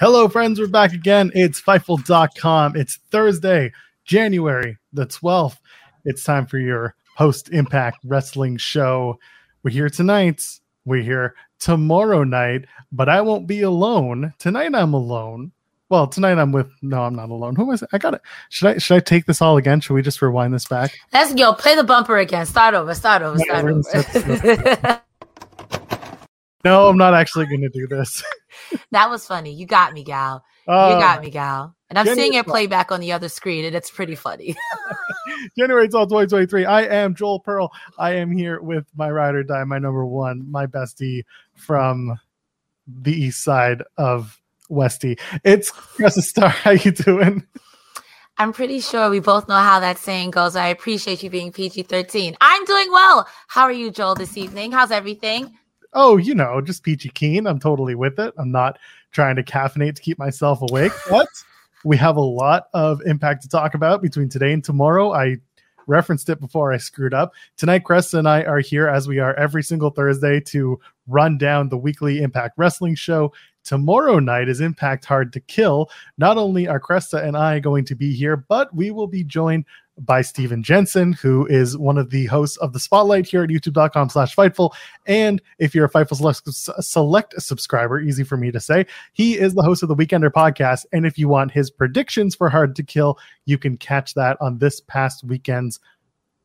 Hello, friends. We're back again. It's Fightful.com. It's Thursday, January the 12th. It's time for your post impact wrestling show. We're here tonight. We're here tomorrow night, but I won't be alone. Tonight I'm alone. Well, tonight I'm with no, I'm not alone. Who was I I got it. Should I should I take this all again? Should we just rewind this back? Let's go. Play the bumper again. Start over. Start over. Start over. no, I'm not actually gonna do this. That was funny. You got me, gal. Uh, you got me, gal. And I'm January seeing your playback on the other screen, and it's pretty funny. January 12, 2023. I am Joel Pearl. I am here with my ride or die, my number one, my bestie from the east side of Westy. It's Cressa Star. How you doing? I'm pretty sure we both know how that saying goes. I appreciate you being PG 13. I'm doing well. How are you, Joel, this evening? How's everything? Oh, you know, just peachy keen. I'm totally with it. I'm not trying to caffeinate to keep myself awake, but we have a lot of impact to talk about between today and tomorrow. I referenced it before I screwed up. Tonight, Cressa and I are here as we are every single Thursday to run down the weekly Impact Wrestling show. Tomorrow night is Impact Hard to Kill. Not only are Cressa and I going to be here, but we will be joined by Steven Jensen, who is one of the hosts of the Spotlight here at youtube.com slash Fightful. And if you're a Fightful select, subscriber, easy for me to say, he is the host of the Weekender podcast. And if you want his predictions for Hard to Kill, you can catch that on this past weekend's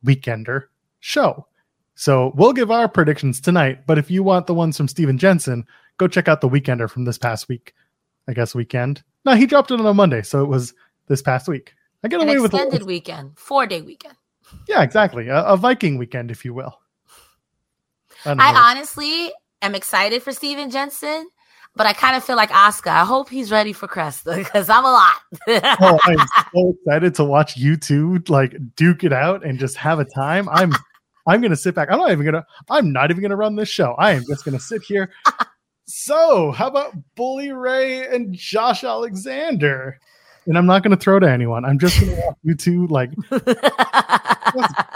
Weekender show. So we'll give our predictions tonight. But if you want the ones from Steven Jensen, go check out the Weekender from this past week. I guess weekend. No, he dropped it on a Monday, so it was this past week. I get An away with extended weekend, four day weekend. Yeah, exactly. A, a Viking weekend, if you will. I, I honestly am excited for Steven Jensen, but I kind of feel like Oscar. I hope he's ready for Cresta because I'm a lot. oh, I'm so excited to watch you two like duke it out and just have a time. I'm I'm gonna sit back. I'm not even gonna I'm not even gonna run this show. I am just gonna sit here. so how about Bully Ray and Josh Alexander? And I'm not going to throw to anyone. I'm just going to watch you two like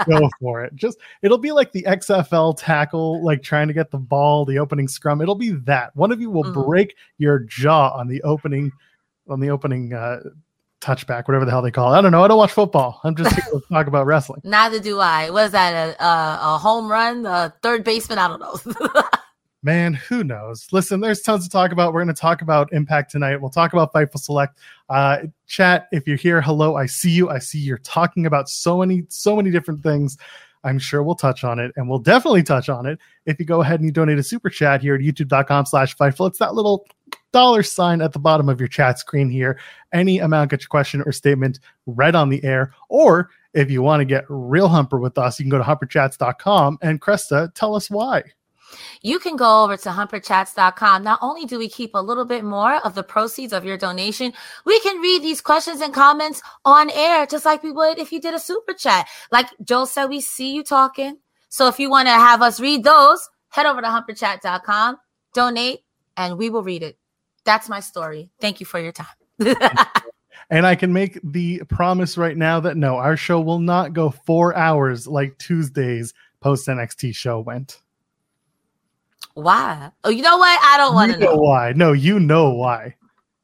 go for it. Just it'll be like the XFL tackle, like trying to get the ball, the opening scrum. It'll be that one of you will mm. break your jaw on the opening on the opening uh, touchback, whatever the hell they call it. I don't know. I don't watch football. I'm just here to talk about wrestling. Neither do I. Was that a, a, a home run, a third baseman? I don't know. Man, who knows? Listen, there's tons to talk about. We're going to talk about Impact tonight. We'll talk about Fightful Select. Uh, chat, if you're here, hello. I see you. I see you're talking about so many, so many different things. I'm sure we'll touch on it, and we'll definitely touch on it if you go ahead and you donate a super chat here at youtube.com slash Fightful. It's that little dollar sign at the bottom of your chat screen here. Any amount, get your question or statement read on the air. Or if you want to get real humper with us, you can go to humperchats.com and Cresta, tell us why. You can go over to humperchats.com. Not only do we keep a little bit more of the proceeds of your donation, we can read these questions and comments on air, just like we would if you did a super chat. Like Joel said, we see you talking. So if you want to have us read those, head over to humperchat.com, donate, and we will read it. That's my story. Thank you for your time. and I can make the promise right now that no, our show will not go four hours like Tuesday's post NXT show went. Why? Oh, you know what? I don't want to know. know why. No, you know why.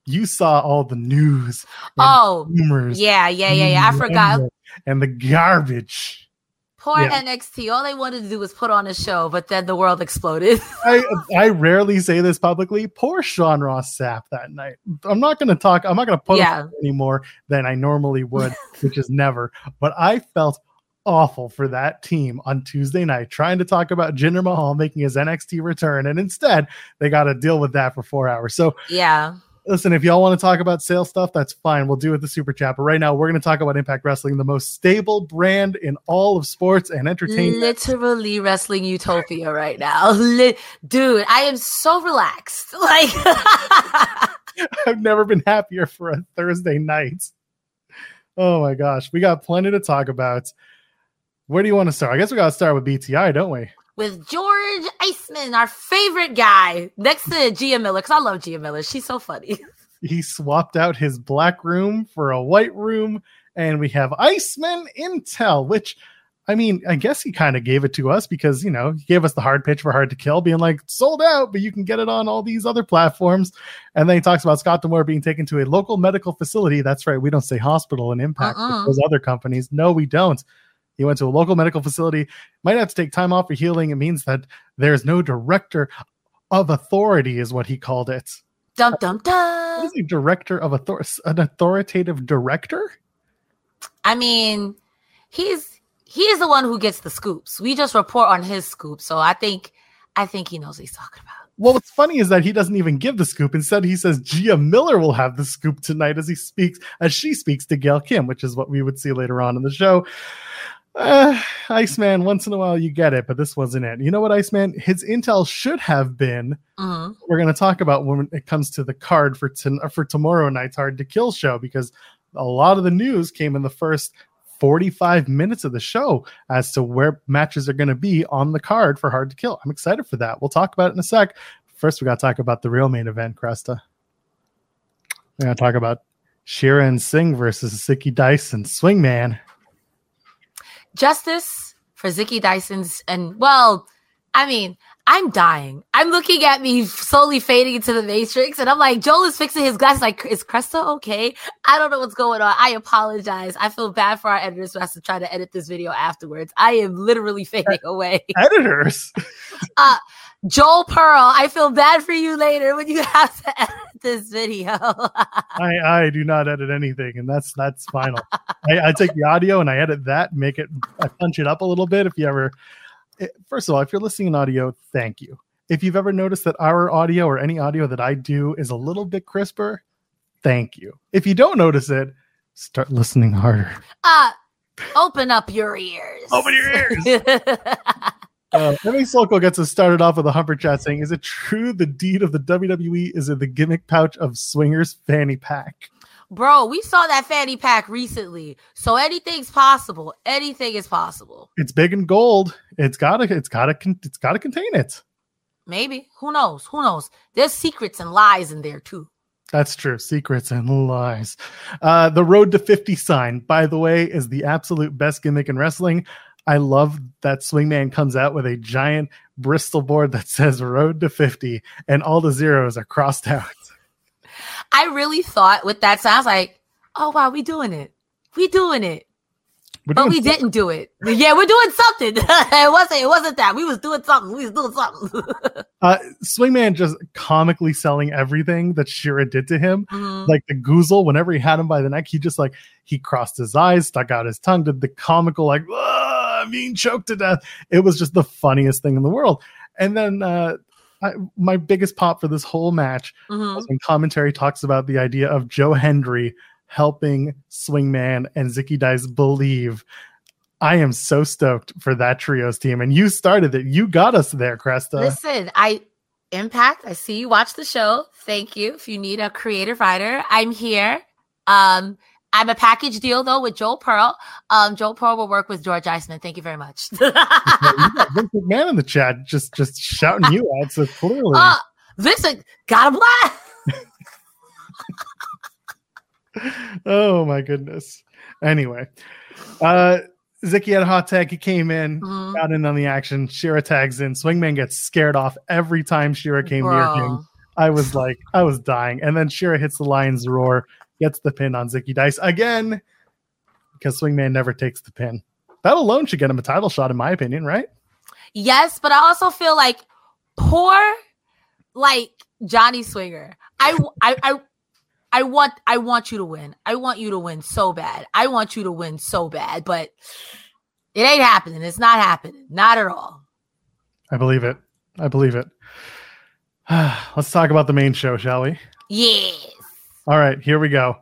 You saw all the news. Oh, rumors. Yeah, yeah, yeah, yeah. I forgot. And the, garbage. Poor yeah. NXT. All they wanted to do was put on a show, but then the world exploded. I I rarely say this publicly. Poor Sean Ross Sapp that night. I'm not going to talk. I'm not going to post yeah. any more than I normally would, which is never. But I felt awful for that team on Tuesday night, trying to talk about Jinder Mahal making his NXT return, and instead they got to deal with that for four hours. So yeah, listen, if y'all want to talk about sales stuff, that's fine. We'll do it the super chat. But right now, we're going to talk about Impact Wrestling, the most stable brand in all of sports and entertainment. Literally wrestling utopia right now. Dude, I am so relaxed. Like, I've never been happier for a Thursday night. Oh my gosh, we got plenty to talk about. Where do you want to start? I guess we got to start with BTI, don't we? with George Iceman, our favorite guy, next to Gia Miller, because I love Gia Miller. She's so funny. He swapped out his black room for a white room, and we have Iceman Intel, which I mean, I guess he kind of gave it to us because, you know, he gave us the hard pitch for Hard to Kill, being like, sold out, but you can get it on all these other platforms. And then he talks about Scott D'Amore being taken to a local medical facility. That's right. We don't say hospital and impact uh-uh. those other companies. No, we don't. He went to a local medical facility, might have to take time off for healing. It means that there's no director of authority, is what he called it. Dum dum dum. What is a director of authority? An authoritative director? I mean, he's he is the one who gets the scoops. We just report on his scoop. So I think I think he knows what he's talking about. Well, what's funny is that he doesn't even give the scoop. Instead, he says Gia Miller will have the scoop tonight as he speaks, as she speaks to Gail Kim, which is what we would see later on in the show uh, Iceman, once in a while you get it, but this wasn't it. You know what, Iceman? His intel should have been. Uh-huh. We're going to talk about when it comes to the card for t- for tomorrow night's Hard to Kill show because a lot of the news came in the first 45 minutes of the show as to where matches are going to be on the card for Hard to Kill. I'm excited for that. We'll talk about it in a sec. First, we got to talk about the real main event, Cresta. We're going to talk about Shera and Singh versus Zicky Dyson, Swingman justice for Zicky Dyson's and well, I mean, I'm dying. I'm looking at me slowly fading into the matrix, and I'm like, Joel is fixing his glasses. Like, is Cresta okay? I don't know what's going on. I apologize. I feel bad for our editors who has to try to edit this video afterwards. I am literally fading away. Editors. uh, Joel Pearl, I feel bad for you later when you have to edit this video. I, I do not edit anything, and that's that's final. I, I, take the audio and I edit that, make it, I punch it up a little bit. If you ever, it, first of all, if you're listening in audio, thank you. If you've ever noticed that our audio or any audio that I do is a little bit crisper, thank you. If you don't notice it, start listening harder. Uh open up your ears. Open your ears. Uh, Emmy Sokol gets us started off with a humper chat saying, "Is it true the deed of the WWE is in the gimmick pouch of Swingers fanny pack?" Bro, we saw that fanny pack recently, so anything's possible. Anything is possible. It's big and gold. It's gotta. It's gotta. It's gotta contain it. Maybe. Who knows? Who knows? There's secrets and lies in there too. That's true. Secrets and lies. Uh, the road to 50 sign, by the way, is the absolute best gimmick in wrestling. I love that Swingman comes out with a giant Bristol board that says Road to 50 and all the zeros are crossed out. I really thought with that sounds like, oh wow, we doing it. We doing it. but we something. didn't do it. Yeah, we're doing something. it wasn't. It wasn't that. We was doing something. We was doing something. uh, Swingman just comically selling everything that Shera did to him, mm-hmm. like the goozle. Whenever he had him by the neck, he just like he crossed his eyes, stuck out his tongue, did the comical like. Ugh! being choked to death. It was just the funniest thing in the world. And then uh, I, my biggest pop for this whole match Mhm. was when commentary talks about the idea of Joe Hendry helping Swingman and Zicky Dice believe. I am so stoked for that trios team, and you started it. You got us there, Cresta. Listen, I Impact. I see you watch the show. Thank you. If you need a creative writer, I'm here. Um, I'm a package deal though with Joel Pearl. Um, Joel Pearl will work with George Iceman. Thank you very much. you got Vince McMahon in the chat, just just shouting you out. So clearly, uh, Vincent, got a blast. oh my goodness. Anyway, uh Zicky had a hot tag. He came in, Mhm. got in on the action. Shera tags in. Swingman gets scared off every time Shera came near him. I was like, I was dying. And then Shera hits the lion's roar, gets the pin on Zicky Dice again because Swingman never takes the pin. That alone should get him a title shot, in my opinion, right? Yes, but I also feel like poor, like Johnny Swinger. I, I, I, I want, I want you to win. I want you to win so bad. I want you to win so bad, but it ain't happening. It's not happening. Not at all. I believe it. I believe it. Let's talk about the main show, shall we? Yes. All right, here we go.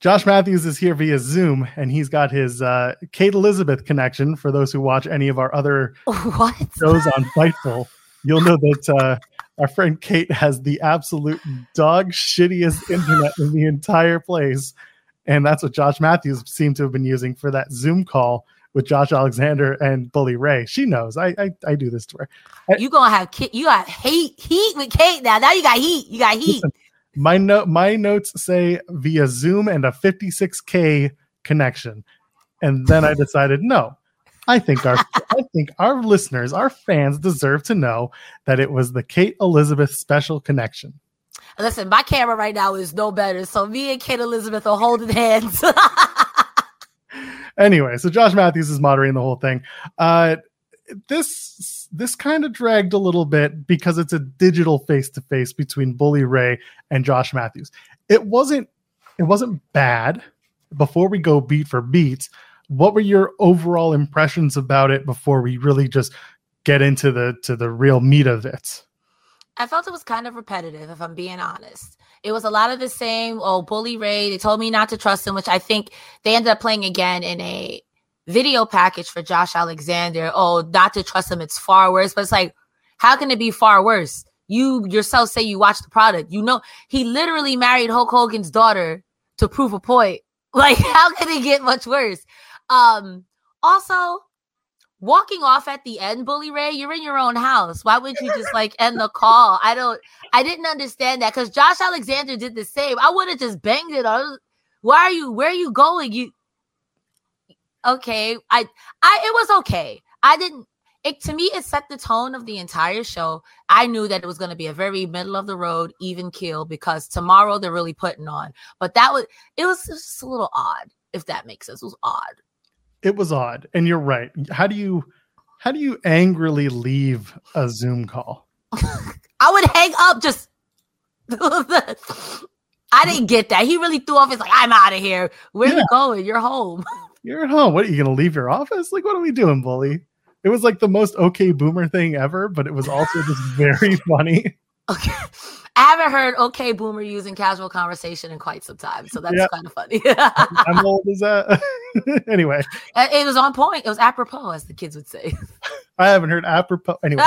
Josh Matthews is here via Zoom, and he's got his uh, Kate Elizabeth connection. For those who watch any of our other What? shows on Fightful, you'll know that uh, our friend Kate has the absolute dog shittiest internet in the entire place. And that's what Josh Matthews seemed to have been using for that Zoom call with Josh Alexander and Bully Ray. She knows I I, I do this to her. You gonna have ki- you got heat heat with Kate now. Now you got heat. You got heat. Listen, my note my notes say via Zoom and a 56k connection. And then I decided no. I think our I think our listeners, our fans deserve to know that it was the Kate Elizabeth special connection. Listen, my camera right now is no better. So me and Kate Elizabeth are holding hands. Anyway, so Josh Matthews is moderating the whole thing. Uh this this kind of dragged a little bit because it's a digital face to face between Bully Ray and Josh Matthews. It wasn't it wasn't bad. Before we go beat for beat, what were your overall impressions about it before we really just get into the to the real meat of it? I felt it was kind of repetitive, if I'm being honest. It was a lot of the same. Oh, Bully Ray, they told me not to trust him, which I think they ended up playing again in a video package for Josh Alexander. Oh, not to trust him, it's far worse. But it's like, how can it be far worse? You yourself say you watch the product. You know, he literally married Hulk Hogan's daughter to prove a point. Like, how can it get much worse? Um, also, walking off at the end, Bully Ray, you're in your own house. Why would you just like end the call? I don't I didn't understand that because Josh Alexander did the same. I would have just banged it. Why are you where are you going? You okay. I I it was okay. I didn't it to me it set the tone of the entire show. I knew that it was going to be a very middle of the road, even kill because tomorrow they're really putting on. But that was it was just a little odd, if that makes sense. It was odd. It was odd, and you're right. How do you how do you angrily leave a Zoom call? I would hang up just. I didn't get that. He really threw off. His like, I'm out of here. Where Yeah. you going? You're home. You're at home. What are you gonna leave your office? Like, what are we doing, bully? It was like the most okay boomer thing ever, but it was also just very funny. Okay. I haven't heard okay boomer using casual conversation in quite some time, so that's Yeah. kind of funny. How old is that? anyway, it was on point. It was apropos, as the kids would say. I haven't heard apropos. Anyway,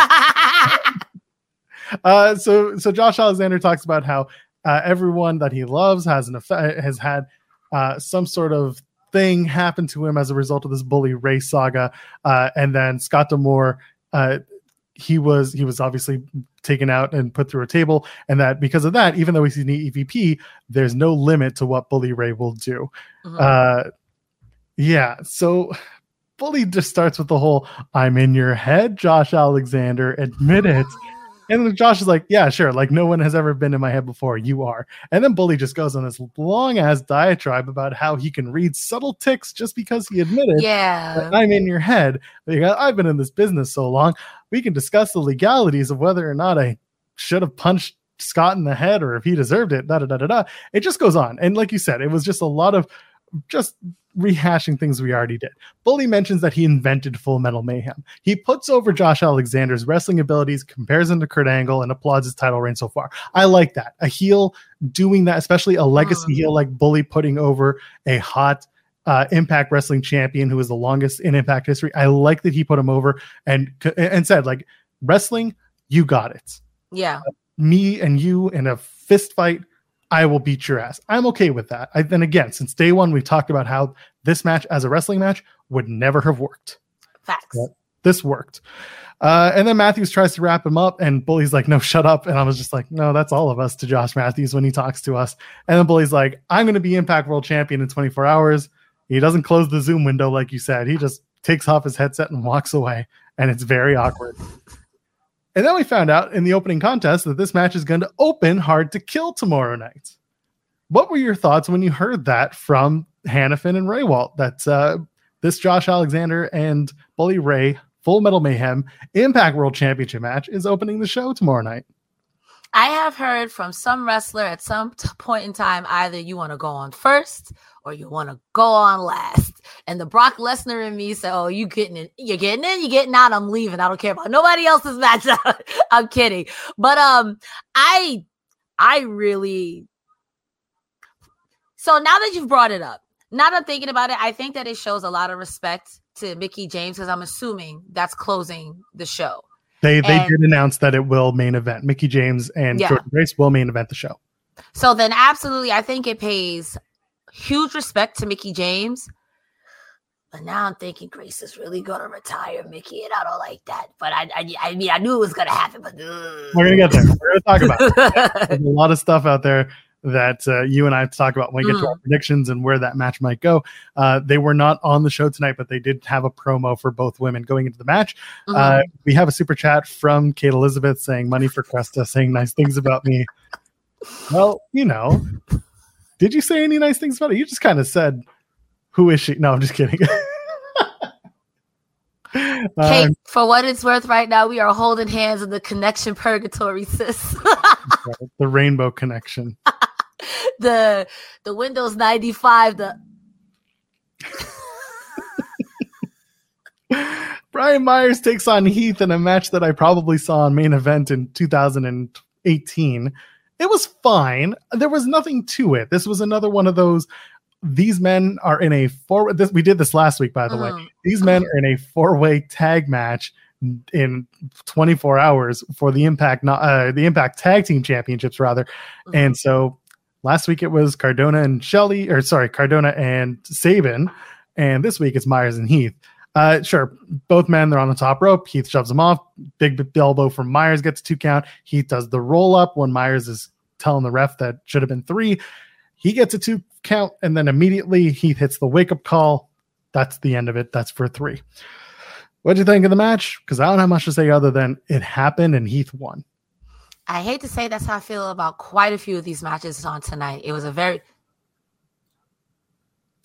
uh, so so Josh Alexander talks about how uh, everyone that he loves has an effect, has had uh, some sort of thing happened to him as a result of this bully Ray saga, uh, and then Scott D'Amore. Uh, he was he was obviously taken out and put through a table, and that because of that, even though he's an EVP, there's no limit to what Bully Ray will do. Mhm. Uh, yeah, so Bully just starts with the whole "I'm in your head," Josh Alexander, admit it. And then Josh is like, "Yeah, sure. Like no one has ever been in my head before. You are." And then Bully just goes on this long ass diatribe about how he can read subtle ticks just because he admitted yeah. I'm in your head. I've been in this business so long, we can discuss the legalities of whether or not I should have punched Scott in the head or if he deserved it. Da da da da da. It just goes on, and like you said, it was just a lot of just rehashing things we already did. Bully mentions that he invented Full Metal Mayhem. He puts over Josh Alexander's wrestling abilities, compares him to Kurt Angle, and applauds his title reign so far. I like that. A heel doing that, especially a legacy Mm. heel like Bully putting over a hot uh, Impact Wrestling champion who is the longest in Impact history. I like that he put him over and and said like wrestling, you got it. Yeah. Me and you in a fist fight, I will beat your ass. I'm okay with that. I, then again, since day one, we've talked about how this match as a wrestling match would never have worked. Facts. Yep. This worked. Uh, and then Matthews tries to wrap him up, and Bully's like, no, shut up. And I was just like, no, that's all of us to Josh Matthews when he talks to us. And then Bully's like, I'm going to be Impact World Champion in 24 hours. He doesn't close the Zoom window like you said. He just takes off his headset and walks away. And it's very awkward. And then we found out in the opening contest that this match is going to open hard to kill tomorrow night. What were your thoughts when you heard that from Hannifan and Rehwoldt? That uh, this Josh Alexander and Bully Ray Full Metal Mayhem Impact World Championship match is opening the show tomorrow night. I have heard from some wrestler at some t- point in time either you want to go on first or you want to go on last. And the Brock Lesnar in me said, "Oh, you getting in? You're getting in. You're getting out. I'm leaving. I don't care about nobody else's match." I'm kidding, but um, I I really. So now that you've brought it up, now that I'm thinking about it, I think that it shows a lot of respect to Mickie James because I'm assuming that's closing the show. They they And- did announce that it will main event. Mickie James and Yeah. Jordynne Grace will main event the show. So then, absolutely, I think it pays huge respect to Mickie James. But now I'm thinking Grace is really gonna retire Mickie, and I don't like that. But I, I, I mean, I knew it was gonna happen. But We're gonna get there. We're gonna talk about it. There's a lot of stuff out there that uh, you and I have to talk about when we get to Mm. our predictions and where that match might go. Uh, they were not on the show tonight, but they did have a promo for both women going into the match. Mhm. Uh, we have a super chat from Kate Elizabeth saying money for Cresta, saying nice things about me. Well, you know, did you say any nice things about it? You just kind of said, "Who is she?" No, I'm just kidding. Kate, Um, for what it's worth, right now we are holding hands in the connection purgatory, sis. the Rainbow Connection. the the Windows 95, the Brian Myers takes on Heath in a match that I probably saw on main event in 2018. It was fine. There was nothing to it. This was another one of those. These men are in a four. This, we did this last week, by the way. Mhm. These men are in a four-way tag match in 24 hours for the Impact, not uh, the Impact Tag Team Championships, rather. Mm-hmm. And so last week it was Cardona and Shelly, or sorry, Cardona and Sabin, and this week it's Myers and Heath. Uh, sure, both men they're on the top rope. Heath shoves them off. Big, elbow from Myers gets two count. Heath does the roll up when Myers is telling the ref that should have been three. He gets a two count, and then immediately Heath hits the wake up call. That's the end of it. That's for three. What'd you think of the match? Because I don't have much to say other than it happened and Heath won. I hate to say that's how I feel about quite a few of these matches on tonight. It was a very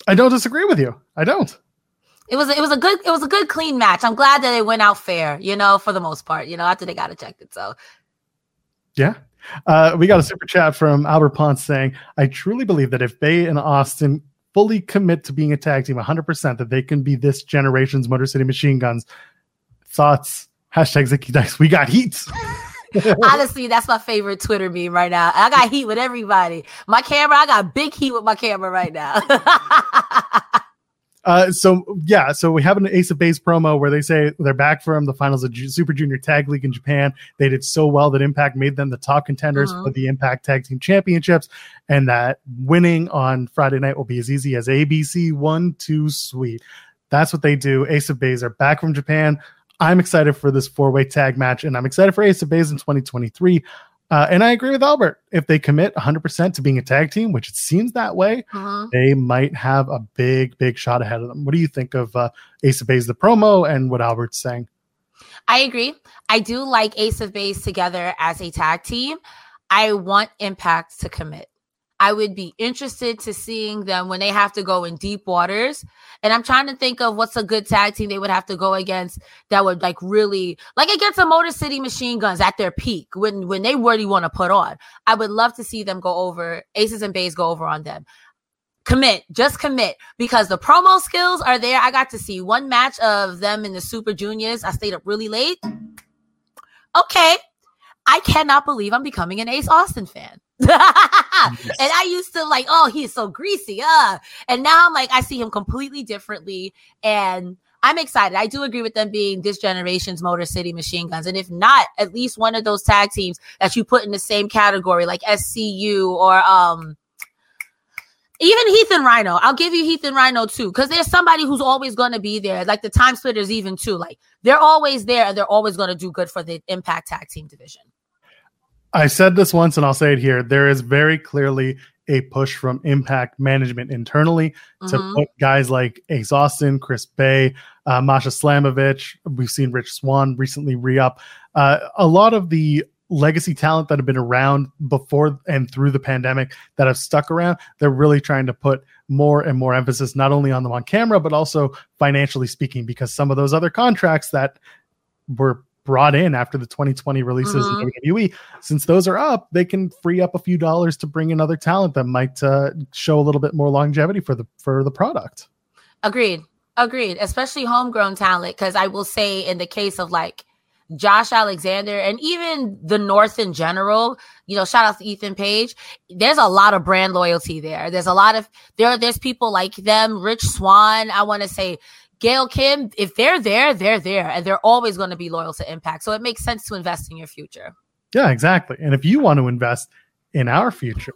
I don't disagree with you. I don't. It was it was a good it was a good clean match. I'm glad that it went out fair, you know, for the most part, you know, after they got ejected. So Yeah. Uh, we got a super chat from Albert Ponce saying, I truly believe that if Bey and Austin fully commit to being a tag team 100%, that they can be this generation's Motor City Machine Guns. Thoughts? Hashtag Zicky Dice. We got heat. honestly, that's my favorite Twitter meme right now. I got heat with everybody. My camera, I got big heat with my camera right now. Uh, so yeah, so we have an Ace of Base promo where they say they're back from the finals of Ju- Super Junior Tag League in Japan. They did so well that Impact made them the top contenders Mhm. for the Impact Tag Team Championships, and that winning on Friday night will be as easy as ABC one two sweet. That's what they do. Ace of Base are back from Japan. I'm excited for this four way tag match, and I'm excited for Ace of Base in 2023. Uh, and I agree with Albert. If they commit 100% to being a tag team, which it seems that way, Mhm. they might have a big, big shot ahead of them. What do you think of uh, Ace of Base, the promo, and what Albert's saying? I agree. I do like Ace of Base together as a tag team. I want Impact to commit. I would be interested to seeing them when they have to go in deep waters. And I'm trying to think of what's a good tag team they would have to go against that would like really like against a Motor City Machine Guns at their peak when when they really want to put on. I would love to see them go over Aces and Bays go over on them. commit, just commit because the promo skills are there. I got to see one match of them in the Super Juniors. I stayed up really late. Okay. I cannot believe I'm becoming an Ace Austin fan. and I used to like, oh, he's so greasy. Uh. And now I'm like, I see him completely differently. And I'm excited. I do agree with them being this generation's Motor City Machine Guns. And if not, at least one of those tag teams that you put in the same category, like SCU or um even Heath and Rhino. I'll give you Heath and Rhino too, because there's somebody who's always going to be there. Like the time splitters, even too. Like they're always there and they're always going to do good for the Impact Tag Team division. I said this once and I'll say it here. There is very clearly a push from Impact management internally mm-hmm. to put guys like Ace Austin, Chris Bey, uh, Masha Slamovich. We've seen Rich Swann recently re up. Uh, a lot of the legacy talent that have been around before and through the pandemic that have stuck around, they're really trying to put more and more emphasis not only on them on camera, but also financially speaking, because some of those other contracts that were brought in after the 2020 releases mm-hmm. in WWE, since those are up, they can free up a few dollars to bring in other talent that might uh, show a little bit more longevity for the for the product. Agreed. Agreed. Especially homegrown talent, because I will say in the case of like Josh Alexander and even the North in general, you know, shout out to Ethan Page. There's a lot of brand loyalty there. There's a lot of there. There's people like them, Rich Swann. I want to say Gail Kim. If they're there, they're there, and they're always going to be loyal to Impact. So it makes sense to invest in your future. Yeah, exactly. And if you want to invest in our future,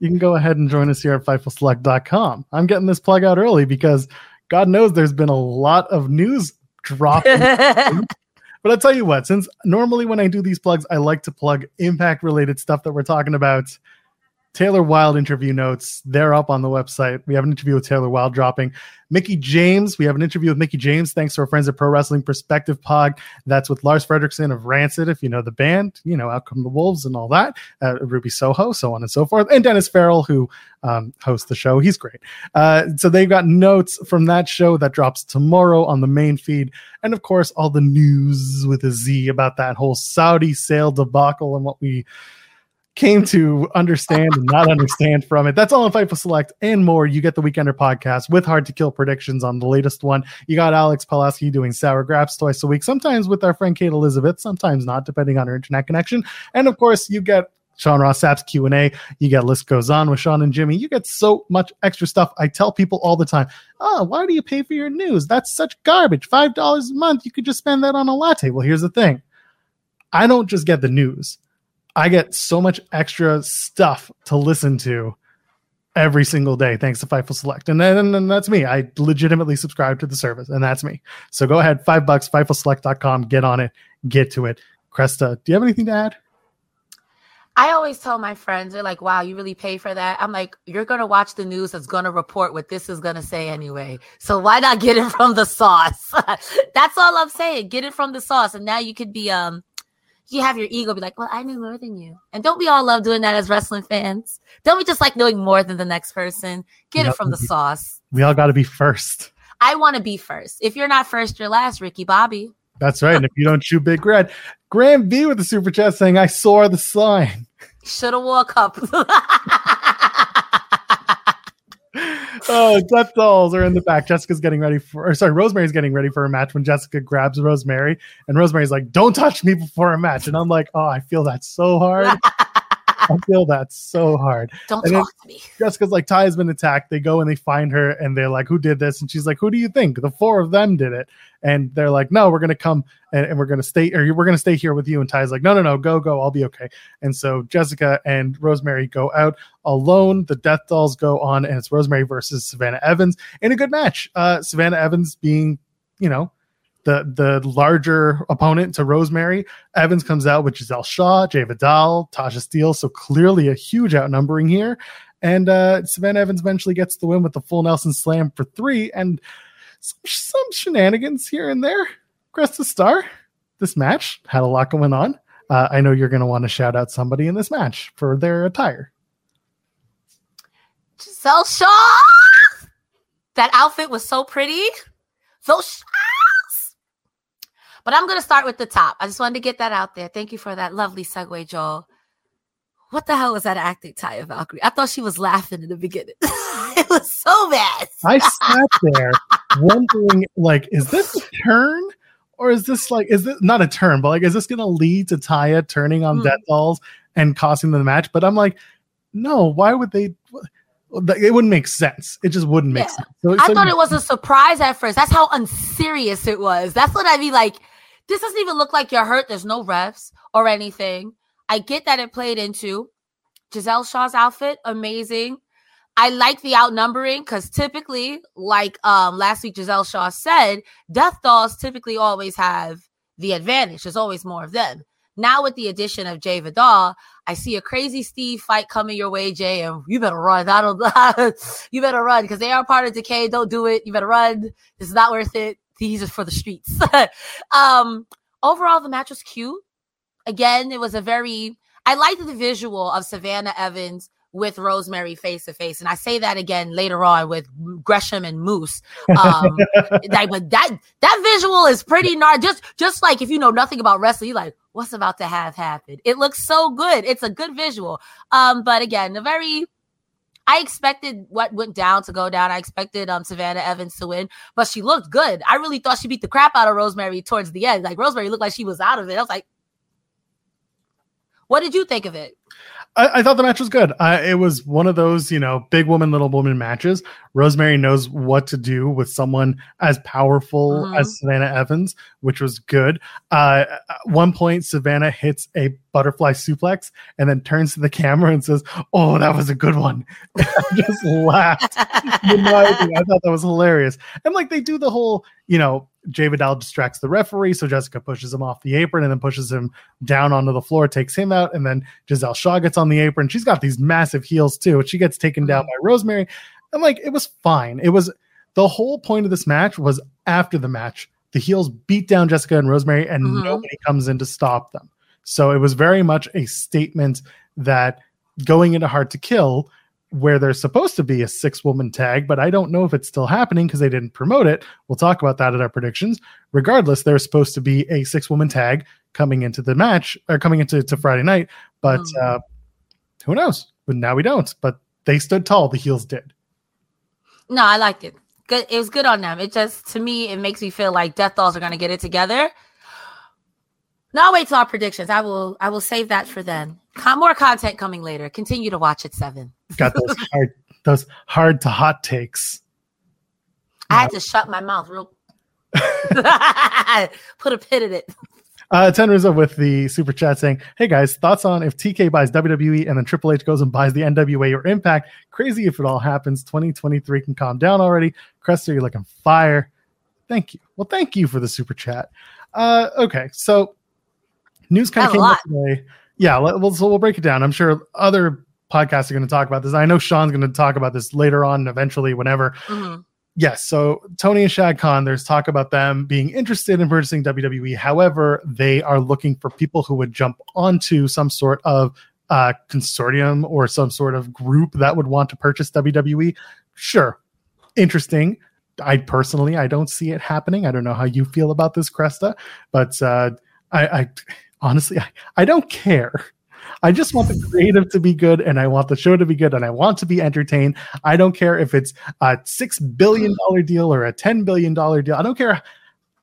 you can go ahead and join us here at FightfulSelect.com. I'm getting this plug out early because God knows there's been a lot of news dropping But I'll tell you what, since normally when I do these plugs, I like to plug impact related stuff that we're talking about. Taylor Wilde interview notes, they're up on the website. We have an interview with Taylor Wilde dropping. Mickie James, we have an interview with Mickie James, thanks to our friends at Pro Wrestling Perspective Pod. That's with Lars Frederiksen of Rancid, if you know the band, you know, Out Come the Wolves and all that, uh, Ruby Soho, so on and so forth. And Dennis Farrell, who um, hosts the show. He's great. Uh, so they've got notes from that show that drops tomorrow on the main feed. And of course, all the news with a Z about that whole Saudi sale debacle and what we came to understand and not understand from it. That's all in Fightful Select and more. You get the Weekender podcast with hard to kill predictions on the latest one. You got Alex Pulaski doing sour graps twice a week, sometimes with our friend Kate Elizabeth, sometimes not, depending on her internet connection. And of course, you get Sean Ross Sapp's Q&A. You get List Goes On with Sean and Jimmy. You get so much extra stuff. I tell people all the time, oh, why do you pay for your news? That's such garbage. $5 a month. You could just spend that on a latte. Well, here's the thing. I don't just get the news. I get so much extra stuff to listen to every single day thanks to Fightful Select. And then and that's me. I legitimately subscribe to the service, and that's me. So go ahead, five bucks, FightfulSelect.com, get on it, get to it. Cresta, do you have anything to add? I always tell my friends, they're like, wow, you really pay for that? I'm like, you're going to watch the news that's going to report what this is going to say anyway. So why not get it from the sauce? that's all I'm saying. Get it from the sauce. And now you could be, um, you have your ego be like, well, I knew more than you. And don't we all love doing that as wrestling fans? Don't we just like knowing more than the next person? Get it from the sauce. We all got to be first. I want to be first. If you're not first, you're last, Ricky Bobby. That's right. and if you don't chew big red, Graham B with the super chat saying, I saw the sign. Should have wore a cup. oh, Death Dolls are in the back. Jessica's getting ready for, or sorry, Rosemary's getting ready for a match when Jessica grabs Rosemary, and Rosemary's like, "Don't touch me before a match," and I'm like, "Oh, I feel that so hard." I feel that so hard. Don't and talk to me. Jessica's like, Ty has been attacked. They go and they find her and they're like, Who did this? And she's like, Who do you think? The four of them did it. And they're like, No, we're gonna come and, and we're gonna stay or we're gonna stay here with you. And Ty's like, No, no, no, go, go, I'll be okay. And so Jessica and Rosemary go out alone. The death dolls go on, and it's Rosemary versus Savannah Evans in a good match. Uh Savannah Evans being, you know, the the larger opponent to Rosemary. Evans comes out with Giselle Shaw, Jai Vidal, Tasha Steelz. So clearly a huge outnumbering here. And uh, Savannah Evans eventually gets the win with the full Nelson slam for three and some, some shenanigans here and there. Cresta Star, this match had a lot going on. Uh, I know you're going to want to shout out somebody in this match for their attire. Giselle Shaw! That outfit was so pretty. Those but I'm going to start with the top. I just wanted to get that out there. Thank you for that lovely segue, Joel. what the hell was that acting, Taya Valkyrie? I thought she was laughing in the beginning. it was so bad. I sat there wondering, like, is this a turn? Or is this like, is this not a turn, but like, is this going to lead to Taya turning on Mm. Death Dolls and costing them the match? But I'm like, no, why would they? It wouldn't make sense. It just wouldn't make Yeah. sense. So, I so- thought it was a surprise at first. That's how unserious it was. That's what I mean. Like, this doesn't even look like you're hurt. There's no refs or anything. I get that it played into Giselle Shaw's outfit, amazing. I like the outnumbering because typically, like um last week, Giselle Shaw said, Death Dolls typically always have the advantage. There's always more of them. Now with the addition of Jai Vidal, I see a crazy Steve fight coming your way, Jay, and you better run. Don't. you better run because they are part of Decay. Don't do it. You better run. This is not worth it. These are for the streets. um, overall, the match was cute. Again, it was a very. I liked the visual of Savannah Evans with Rosemary face to face, and I say that again later on with Gresham and Moose. Um, like, but that that visual is pretty gnarly. Just just like if you know nothing about wrestling, you're like what's about to have happened. It looks so good. It's a good visual. Um, but again, a very I expected what went down to go down. I expected um Savannah Evans to win, but she looked good. I really thought she beat the crap out of Rosemary towards the end. Like Rosemary looked like she was out of it. I was like, what did you think of it? I, I thought the match was good. Uh, it was one of those, you know, big woman, little woman matches. Rosemary knows what to do with someone as powerful Mhm. as Savannah Evans, which was good. Uh, at one point, Savannah hits a butterfly suplex and then turns to the camera and says, "Oh, that was a good one." I just laughed. I thought that was hilarious. And like they do the whole, you know, Jai Vidal distracts the referee, so Jessica pushes him off the apron and then pushes him down onto the floor, takes him out, and then Giselle Shaw gets on the apron. She's got these massive heels too. She gets taken down by Rosemary. And like it was fine. It was the whole point of this match was after the match, the heels beat down Jessica and Rosemary, and Mhm. nobody comes in to stop them. So it was very much a statement that going into Hard to Kill, where there's supposed to be a six woman tag, but I don't know if it's still happening because they didn't promote it. We'll talk about that at our predictions. Regardless, there's supposed to be a six woman tag coming into the match or coming into to Friday night, but Hmm. uh, who knows? But now we don't. But they stood tall. The heels did. No, I liked it. Good. It was good on them. It just to me, it makes me feel like Death Dolls are gonna get it together. No, I'll wait till our predictions. I will. I will save that for then. Con- more content coming later. Continue to watch at seven. Got those hard, those hard to hot takes. I had to shut my mouth real. Put a pin in it. Uh, Ten Rizzo with the super chat saying, "Hey guys, thoughts on if TK buys WWE and then Triple H goes and buys the NWA or Impact? Crazy if it all happens. 2023 can calm down already. Cresta, you're looking fire. Thank you. Well, thank you for the super chat. Uh, okay, so news kind of came today. Yeah, let, we'll, so we'll break it down. I'm sure other podcasts are going to talk about this. I know Sean's going to talk about this later on, eventually, whenever. Mhm. Yes. So Tony and Shad Khan, there's talk about them being interested in purchasing WWE. However, they are looking for people who would jump onto some sort of uh, consortium or some sort of group that would want to purchase WWE. Sure. Interesting. I personally, I don't see it happening. I don't know how you feel about this, Cresta, but uh, I, I honestly, I, I don't care. I just want the creative to be good and I want the show to be good and I want to be entertained. I don't care if it's a six billion dollar deal or a ten billion dollar deal. I don't care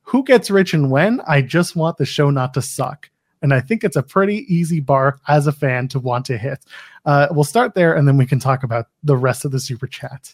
who gets rich and when. I just want the show not to suck. And I think it's a pretty easy bar as a fan to want to hit. Uh, we'll start there and then we can talk about the rest of the super chat.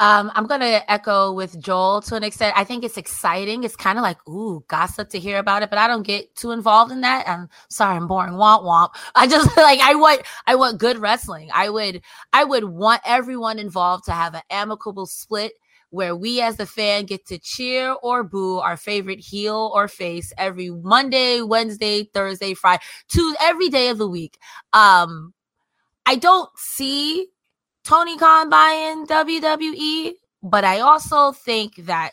Um, I'm gonna echo with Joel to an extent. I think it's exciting. It's kind of like ooh, gossip to hear about it, but I don't get too involved in that. I'm sorry, I'm boring. Womp womp. I just like I want I want good wrestling. I would I would want everyone involved to have an amicable split where we as the fan get to cheer or boo our favorite heel or face every Monday, Wednesday, Thursday, Friday, to every day of the week. Um, I don't see Tony Khan buying WWE, but I also think that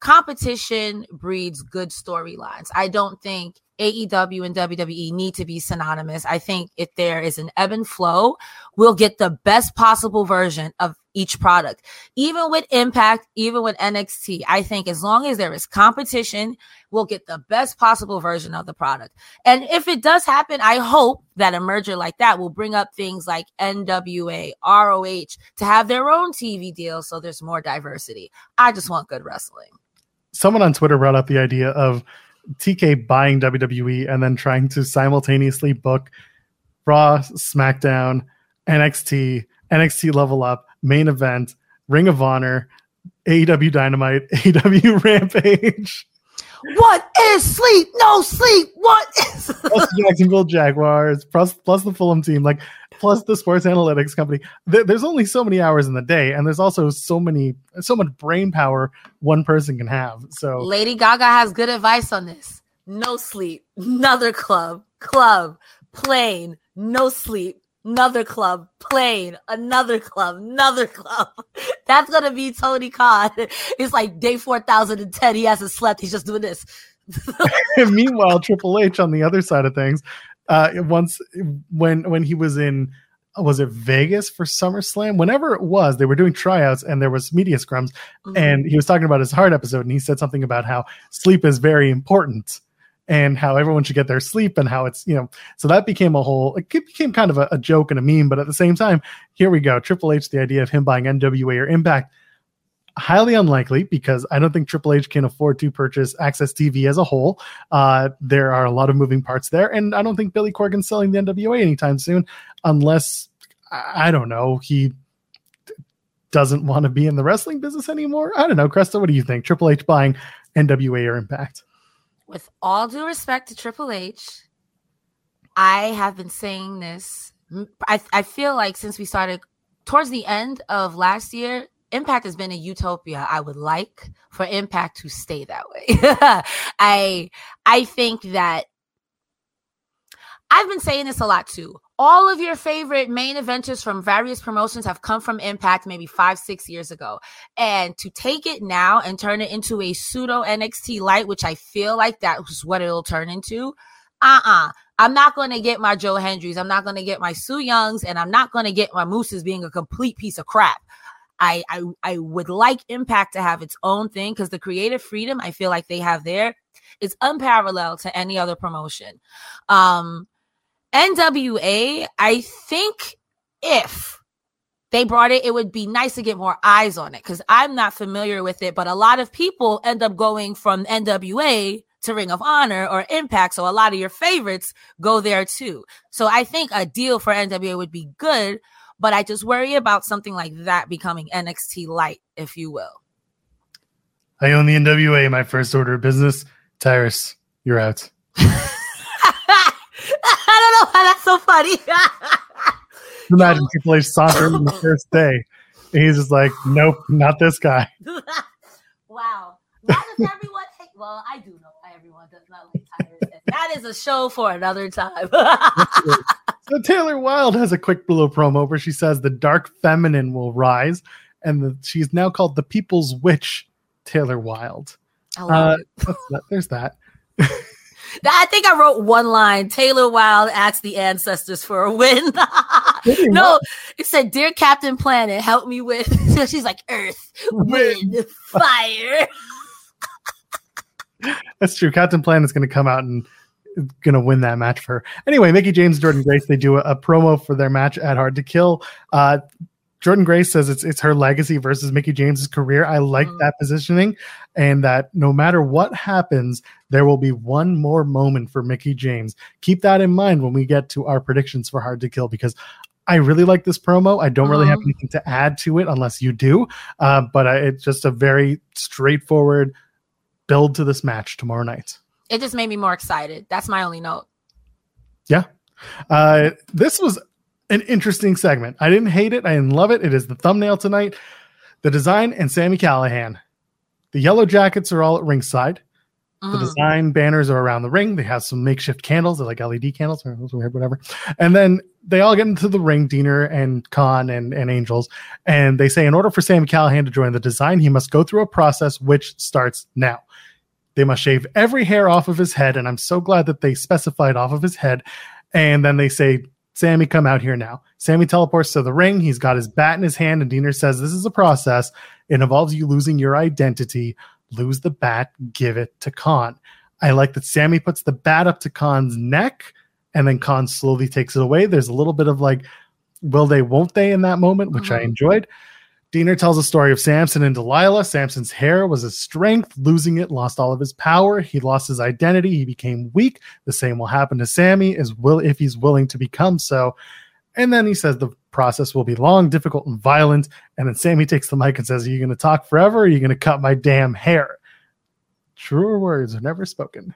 competition breeds good storylines. I don't think AEW and WWE need to be synonymous. I think if there is an ebb and flow, we'll get the best possible version of each product. Even with Impact, even with NXT, I think as long as there is competition, we'll get the best possible version of the product. And if it does happen, I hope that a merger like that will bring up things like NWA, ROH to have their own TV deals so there's more diversity. I just want good wrestling. Someone on Twitter brought up the idea of TK buying WWE and then trying to simultaneously book Raw, SmackDown, NXT, NXT Level Up, Main Event, Ring of Honor, AEW Dynamite, AEW Rampage. What is sleep? No sleep. What is plus the Jacksonville Jaguars, plus plus the Fulham team, like plus the sports analytics company. there's only so many hours in the day, and there's also so many, so much brain power one person can have. So Lady Gaga has good advice on this. No sleep. Another club. Club. Plane. No sleep another club, plane, another club, another club. That's gonna be Tony Khan. It's like day four thousand and ten. He hasn't slept. He's just doing this. Meanwhile, Triple H on the other side of things, uh, once when when he was in was it Vegas for SummerSlam? Whenever it was, they were doing tryouts and there was media scrums, mm-hmm. and he was talking about his heart episode, and he said something about how sleep is very important and how everyone should get their sleep and how it's you know so that became a whole it became kind of a, a, joke and a meme but at the same time here we go triple h the idea of him buying nwa or impact highly unlikely because i don't think triple h can afford to purchase AXS TV as a whole. Uh, there are a lot of moving parts there and i don't think billy corgan's selling the nwa anytime soon unless i don't know he doesn't want to be in the wrestling business anymore. I don't know cresta what do you think? Triple h buying nwa or impact with all due respect to Triple H, I have been saying this. I, I feel like since we started towards the end of last year, Impact has been a utopia. I would like for Impact to stay that way. I I think that I've been saying this a lot too all of your favorite main eventers from various promotions have come from Impact maybe five, six years ago. And to take it now and turn it into a pseudo NXT light, which I feel like that's what it'll turn into. Uh uh-uh. uh. i am not going to get my Joe Hendrys. I'm not going to get my Su Yungs. And I'm not going to get my Mooses being a complete piece of crap. I, I, I would like Impact to have its own thing because the creative freedom I feel like they have there is unparalleled to any other promotion. Um, NWA, I think if they brought it, it would be nice to get more eyes on it because I'm not familiar with it. But a lot of people end up going from NWA to Ring of Honor or Impact. So a lot of your favorites go there too. So I think a deal for NWA would be good, but I just worry about something like that becoming NXT light, if you will. I own the NWA, my first order of business. Tyrus, you're out. Know how that's so funny. Imagine Triple H sauntering on the first day. And he's just like, nope, not this guy. wow. Why does everyone hate? Well, I do know why everyone does not like Tyrus. that is a show for another time. so Taylor Wilde has a quick little promo where she says the dark feminine will rise, and the, she's now called the People's Witch, Taylor Wilde. Uh, that, there's that. I think I wrote one line. Taylor Wilde asked the ancestors for a win. no, it said, "Dear Captain Planet, help me with." she's like, "Earth, wind, fire." That's true. Captain Planet's going to come out and going to win that match for her. Anyway, Mickie James, Jordynne Grace, they do a, a, promo for their match at Hard to Kill. Uh, Jordynne Grace says it's it's her legacy versus Mickie James's career. I like mm. that positioning, and that no matter what happens, there will be one more moment for Mickie James. Keep that in mind when we get to our predictions for Hard to Kill because I really like this promo. I don't really have mm-hmm. anything to add to it unless you do, uh, but I, it's just a very straightforward build to this match tomorrow night. It just made me more excited. That's my only note. Yeah. Uh, this was an interesting segment. I didn't hate it. I didn't love it. It is the thumbnail tonight. The design and Sami Callihan. The yellow jackets are all at ringside. The mm. design banners are around the ring. They have some makeshift candles. They're like LED candles or whatever. And then they all get into the ring, Deaner and Kon and, and Angels. And they say, in order for Sami Callihan to join the design, he must go through a process which starts now. They must shave every hair off of his head. And I'm so glad that they specified off of his head. And then they say, Sami, come out here now. Sami teleports to the ring. He's got his bat in his hand, and Deaner says, This is a process. It involves you losing your identity. Lose the bat, give it to Kon. I like that Sami puts the bat up to Kon's neck, and then Kon slowly takes it away. There's a little bit of like, will they, won't they in that moment, which I Mhm. enjoyed. Deaner tells a story of Samson and Delilah. Samson's hair was his strength. Losing it, lost all of his power. He lost his identity. He became weak. The same will happen to Sami as will if he's willing to become so. And then he says the process will be long, difficult, and violent. And then Sami takes the mic and says, Are you going to talk forever? Or are you going to cut my damn hair? Truer words are never spoken.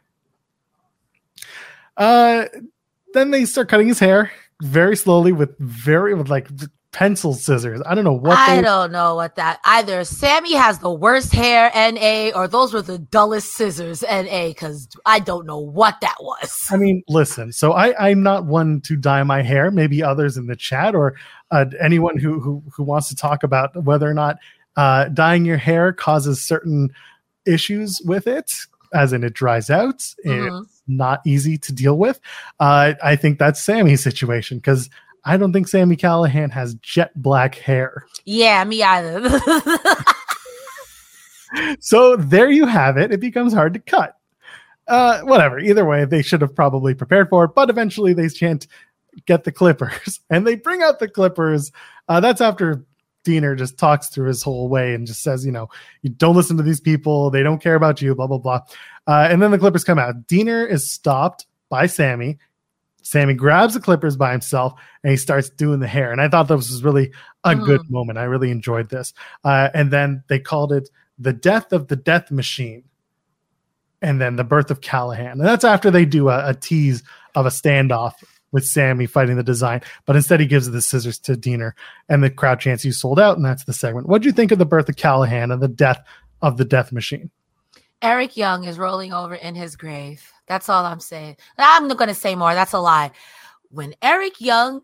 Uh, then they start cutting his hair very slowly with very with like pencil scissors. I don't know what I they don't know what that either. Sami has the worst hair, NA, or those were the dullest scissors, NA, because I don't know what that was. I mean, listen. So I, I'm not one to dye my hair. Maybe others in the chat or uh, anyone who, who who wants to talk about whether or not uh, dyeing your hair causes certain issues with it, as in it dries out. Mhm. It's not easy to deal with. Uh, I think that's Sami's situation because I don't think Sami Callihan has jet black hair. Yeah, me either. so there you have it. It becomes hard to cut. Uh, whatever. Either way, they should have probably prepared for it, but eventually they can't get the clippers, and they bring out the clippers. Uh, that's after Deaner just talks through his whole way and just says, you know, you don't listen to these people. They don't care about you. Blah blah blah. Uh, and then the clippers come out. Deaner is stopped by Sami. Sami grabs the clippers by himself and he starts doing the hair. And I thought this was really a Mhm. good moment. I really enjoyed this. Uh, and then they called it the death of the death machine and then the birth of callihan and that's after they do a, a tease of a standoff with sami fighting the design but instead he gives the scissors to deaner and the crowd chants you sold out and that's the segment what do you think of the birth of callihan and the death of the death machine Eric Young is rolling over in his grave. That's all I'm saying. I'm not going to say more. That's a lie. When Eric Young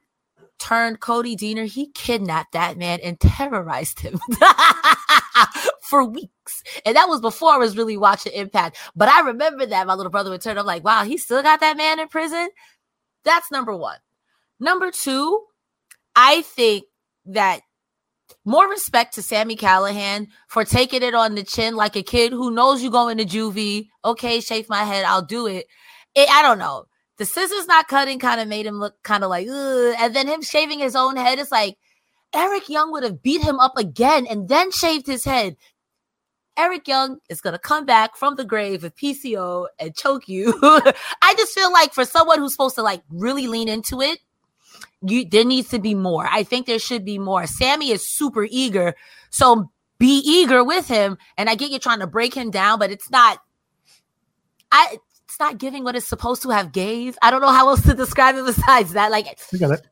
turned Cody Deaner, he kidnapped that man and terrorized him for weeks. And that was before I was really watching Impact. But I remember that my little brother would turn up like, wow, he still got that man in prison. That's number one. Number two, I think that more respect to Sami Callihan for taking it on the chin like a kid who knows you going to juvie. Okay, shake my head, I'll do it. it I don't know. The scissors not cutting kind of made him look kind of like, Ugh. and then him shaving his own head. It's like Eric Young would have beat him up again and then shaved his head. Eric Young is gonna come back from the grave with PCO and choke you. I just feel like for someone who's supposed to like really lean into it, you there needs to be more. I think there should be more. Sami is super eager, so be eager with him. And I get you trying to break him down, but it's not. I it's not giving what it's supposed to have gave. I don't know how else to describe it besides that. Like got it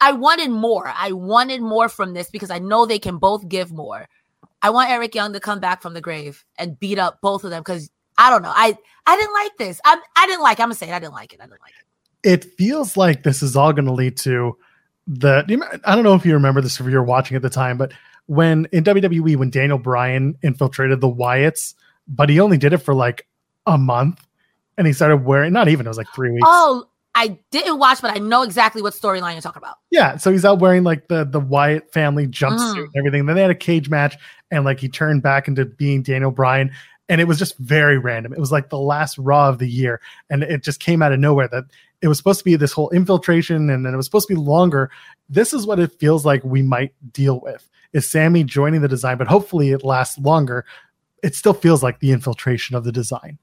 I wanted more. I wanted more from this because I know they can both give more. I want Eric Young to come back from the grave and beat up both of them because I don't know. I I didn't like this. I I didn't like. I'm gonna say it. I didn't like it. I didn't like it. It feels like this is all going to lead to the i don't know if you remember this if you were watching at the time but when in wwe when daniel bryan infiltrated the wyatts but he only did it for like a month and he started wearing not even it was like three weeks Oh, I didn't watch, but I know exactly what storyline you're talking about. yeah so he's out wearing like the the wyatt family jumpsuit Mm. and everything then they had a cage match and like he turned back into being daniel bryan and it was just very random it was like the last raw of the year and it just came out of nowhere that it was supposed to be this whole infiltration and then it was supposed to be longer this is what it feels like we might deal with is sami joining the design but hopefully it lasts longer it still feels like the infiltration of the design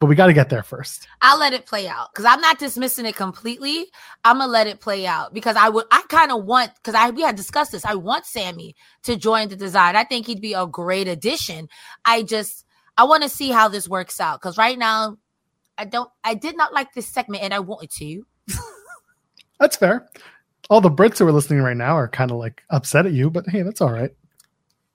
but we got to get there first I'll let it play out because I'm not dismissing it completely. I'm gonna let it play out because I would. I kind of want because I we had discussed this. I want Sami to join the design. I think he'd be a great addition. I just I want to see how this works out because right now I don't. I did not like this segment and I wanted to. that's fair all the brits who are listening right now are kind of like upset at you but hey that's all right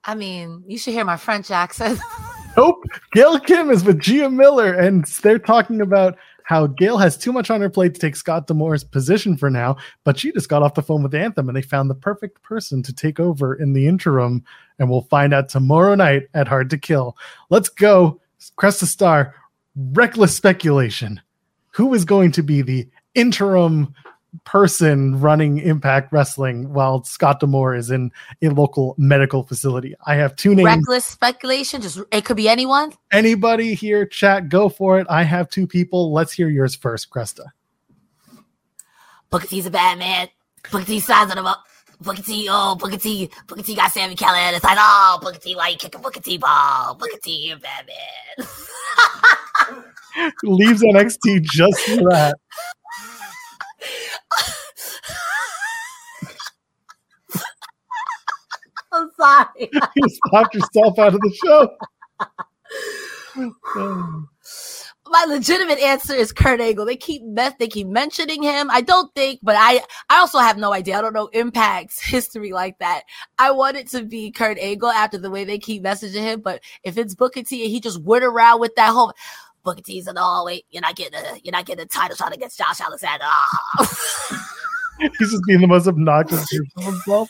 I mean, you should hear my French accent. Nope. Gail Kim is with Gia Miller, and they're talking about how Gail has too much on her plate to take Scott D'Amore's position for now, but she just got off the phone with Anthem and they found the perfect person to take over in the interim. And we'll find out tomorrow night at Hard to Kill. Let's go. Crest a star. Reckless speculation. Who is going to be the interim person running Impact Wrestling while Scott D'Amore is in a local medical facility. I have two names. Reckless speculation. Just it could be anyone. Anybody here, chat, go for it. I have two people. Let's hear yours first, Cresta. Booker T's a bad man. Booker T signs on him up. Booker T, oh, Booker T, Booker T got Sami Callihan. It's like, oh, Booker T, why you kicking Booker T ball? Booker T, you're a bad man. Leaves NXT just for that. I'm sorry. you stopped yourself out of the show. My legitimate answer is Kurt Angle. They keep they keep mentioning him. I don't think, but I I also have no idea. I don't know Impact's history like that. I want it to be Kurt Angle after the way they keep messaging him. But if it's Booker T and he just went around with that whole Booker T's and oh wait, you're not getting a you're not getting a title shot against Josh Alexander. Oh. He's just being the most obnoxious of himself.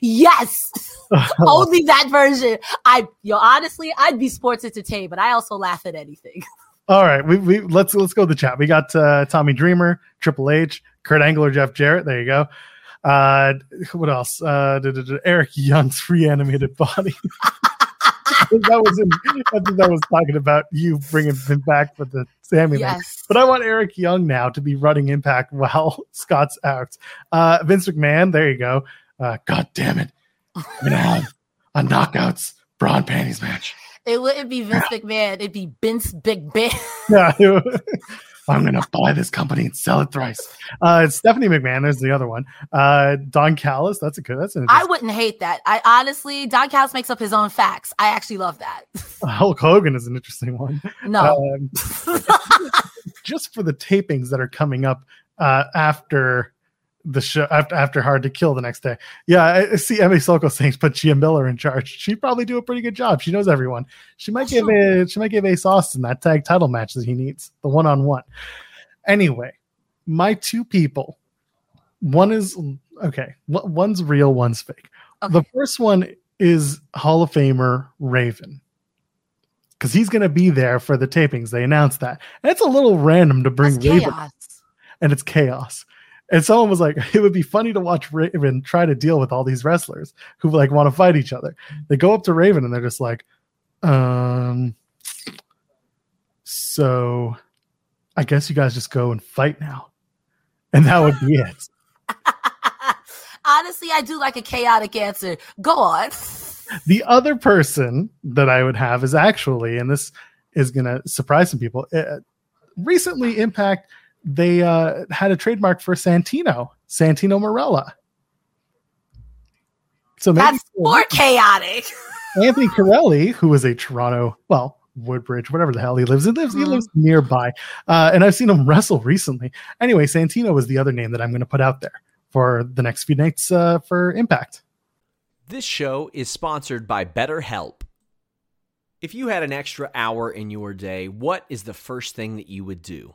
Yes. Only that version. I yo, honestly, I'd be sports entertained, but I also laugh at anything. All right, we, we let's let's go to the chat. We got uh, Tommy Dreamer, Triple H, Kurt Angle, Jeff Jarrett. There you go. Uh, what else? Uh, Eric Young's reanimated body. that was in, I think that was talking about you bringing him back for the Sami Yes. But I want Eric Young now to be running Impact while Scott's out. Uh, Vince McMahon, there you go. Uh, God damn it, I'm gonna have a knockouts brawn panties match. It wouldn't be Vince McMahon. It'd be Vince Big Ben. Yeah, I'm gonna buy this company and sell it thrice. Uh, Stephanie McMahon, there's the other one. Uh, Don Callis, that's a good. That's an I wouldn't hate that. I honestly, Don Callis makes up his own facts. I actually love that. Hulk Hogan is an interesting one. No. Um, just for the tapings that are coming up uh, after the show, after, after Hard to Kill the next day. Yeah, I see Emmy Soko saying put Gia Miller in charge. She'd probably do a pretty good job. She knows everyone. She might give a, she might give Ace Austin that tag title match that he needs, the one on one. Anyway, my two people. One is okay. One's real. One's fake. The first one is Hall of Famer Raven because he's going to be there for the tapings. They announced that, and it's a little random to bring Raven, and it's chaos. And someone was like, "It would be funny to watch Raven try to deal with all these wrestlers who like want to fight each other." They go up to Raven and they're just like, "Um, so I guess you guys just go and fight now," and that would be it. Honestly, I do like a chaotic answer. Go on. The other person that I would have is actually, and this is going to surprise some people. Uh, recently, Impact they uh, had a trademark for Santino, Santino Marella. So maybe That's more chaotic. Anthony Carelli, who is a Toronto, well, Woodbridge, whatever the hell he lives, he lives, he Mhm. lives nearby, uh, and I've seen him wrestle recently. Anyway, Santino was the other name that I'm going to put out there for the next few nights uh, for Impact. This show is sponsored by BetterHelp. If you had an extra hour in your day, what is the first thing that you would do?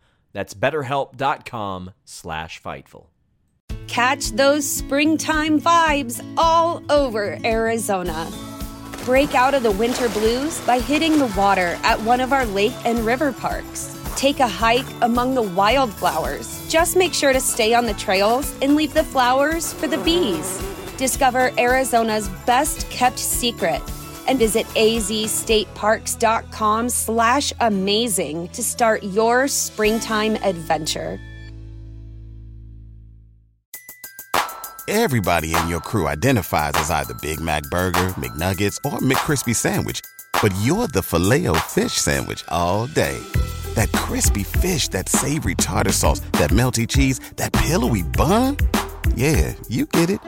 That's betterhelp.com slash Fightful. Catch those springtime vibes all over Arizona. Break out of the winter blues by hitting the water at one of our lake and river parks. Take a hike among the wildflowers. Just make sure to stay on the trails and leave the flowers for the bees. Discover Arizona's best kept secret and visit azstateparks.com slash amazing to start your springtime adventure. Everybody in your crew identifies as either Big Mac Burger, McNuggets, or McCrispy Sandwich. But you're the filet fish Sandwich all day. That crispy fish, that savory tartar sauce, that melty cheese, that pillowy bun. Yeah, you get it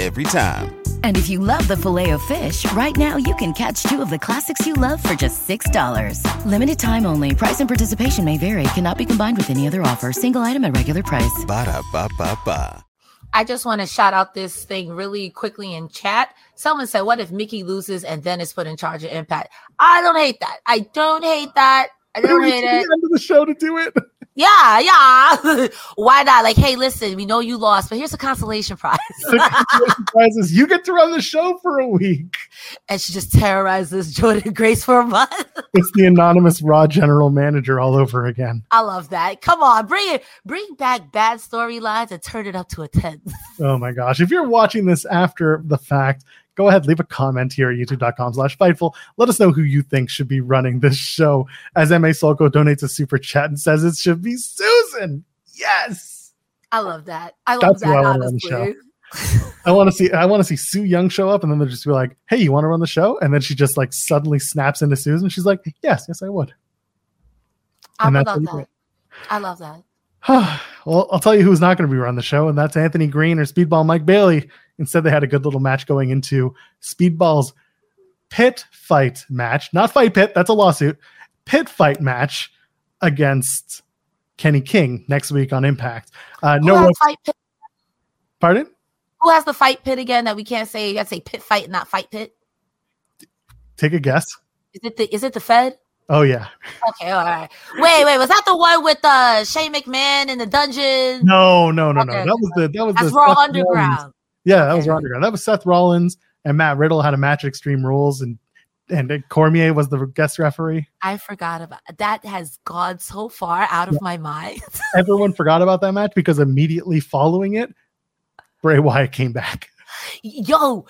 every time. And if you love the filet of fish, right now you can catch two of the classics you love for just $6. Limited time only. Price and participation may vary. Cannot be combined with any other offer. Single item at regular price. Ba da ba ba ba. I just want to shout out this thing really quickly in chat. Someone said, What if Mickie loses and then is put in charge of Impact? I don't hate that. I don't hate that. I don't hate it. The end of the show to do it. Yeah, yeah. Why not? Like, hey, listen, we know you lost, but here's a consolation prize. Surprises. You get to run the show for a week. and she just terrorizes Jordynne Grace for a month. It's the anonymous Raw general manager all over again. I love that. Come on, bring it, bring back bad storylines and turn it up to a 10. Oh my gosh. If you're watching this after the fact, go ahead, leave a comment here at youtube.com slash fightful. Let us know who you think should be running this show. As MA Solko donates a super chat and says it should be Susan. Yes. I love that. I love That's that, I wanna run the honestly. I want to see I want to see Su Yung show up and then they'll just be like, "Hey, you want to run the show?" And then she just like suddenly snaps into Susan. She's like, "Yes, yes, I would." I And love that. I love that. well, I'll tell you who's not going to be running the show, and that's Anthony Green or Speedball Mike Bailey. Instead, they had a good little match going into Speedball's pit fight match, not fight pit, that's a lawsuit, pit fight match against Kenny King next week on Impact. Uh, no, rope- fight pit, pardon? who has the fight pit again that we can't say? You got to say pit fight, not fight pit. Take a guess. Is it the is it the Fed? Oh yeah, Okay, all right. Wait, wait, was that the one with uh Shane McMahon in the dungeon? no, no, no, no. That was the that was That's the Raw Underground. Rollins. Yeah, that was. Raw Underground. That was Seth Rollins and Matt Riddle had a match at Extreme Rules, and and Cormier was the guest referee. I forgot about that. Has gone so far out of my mind. everyone forgot about that match because immediately following it, Bray Wyatt came back. yo,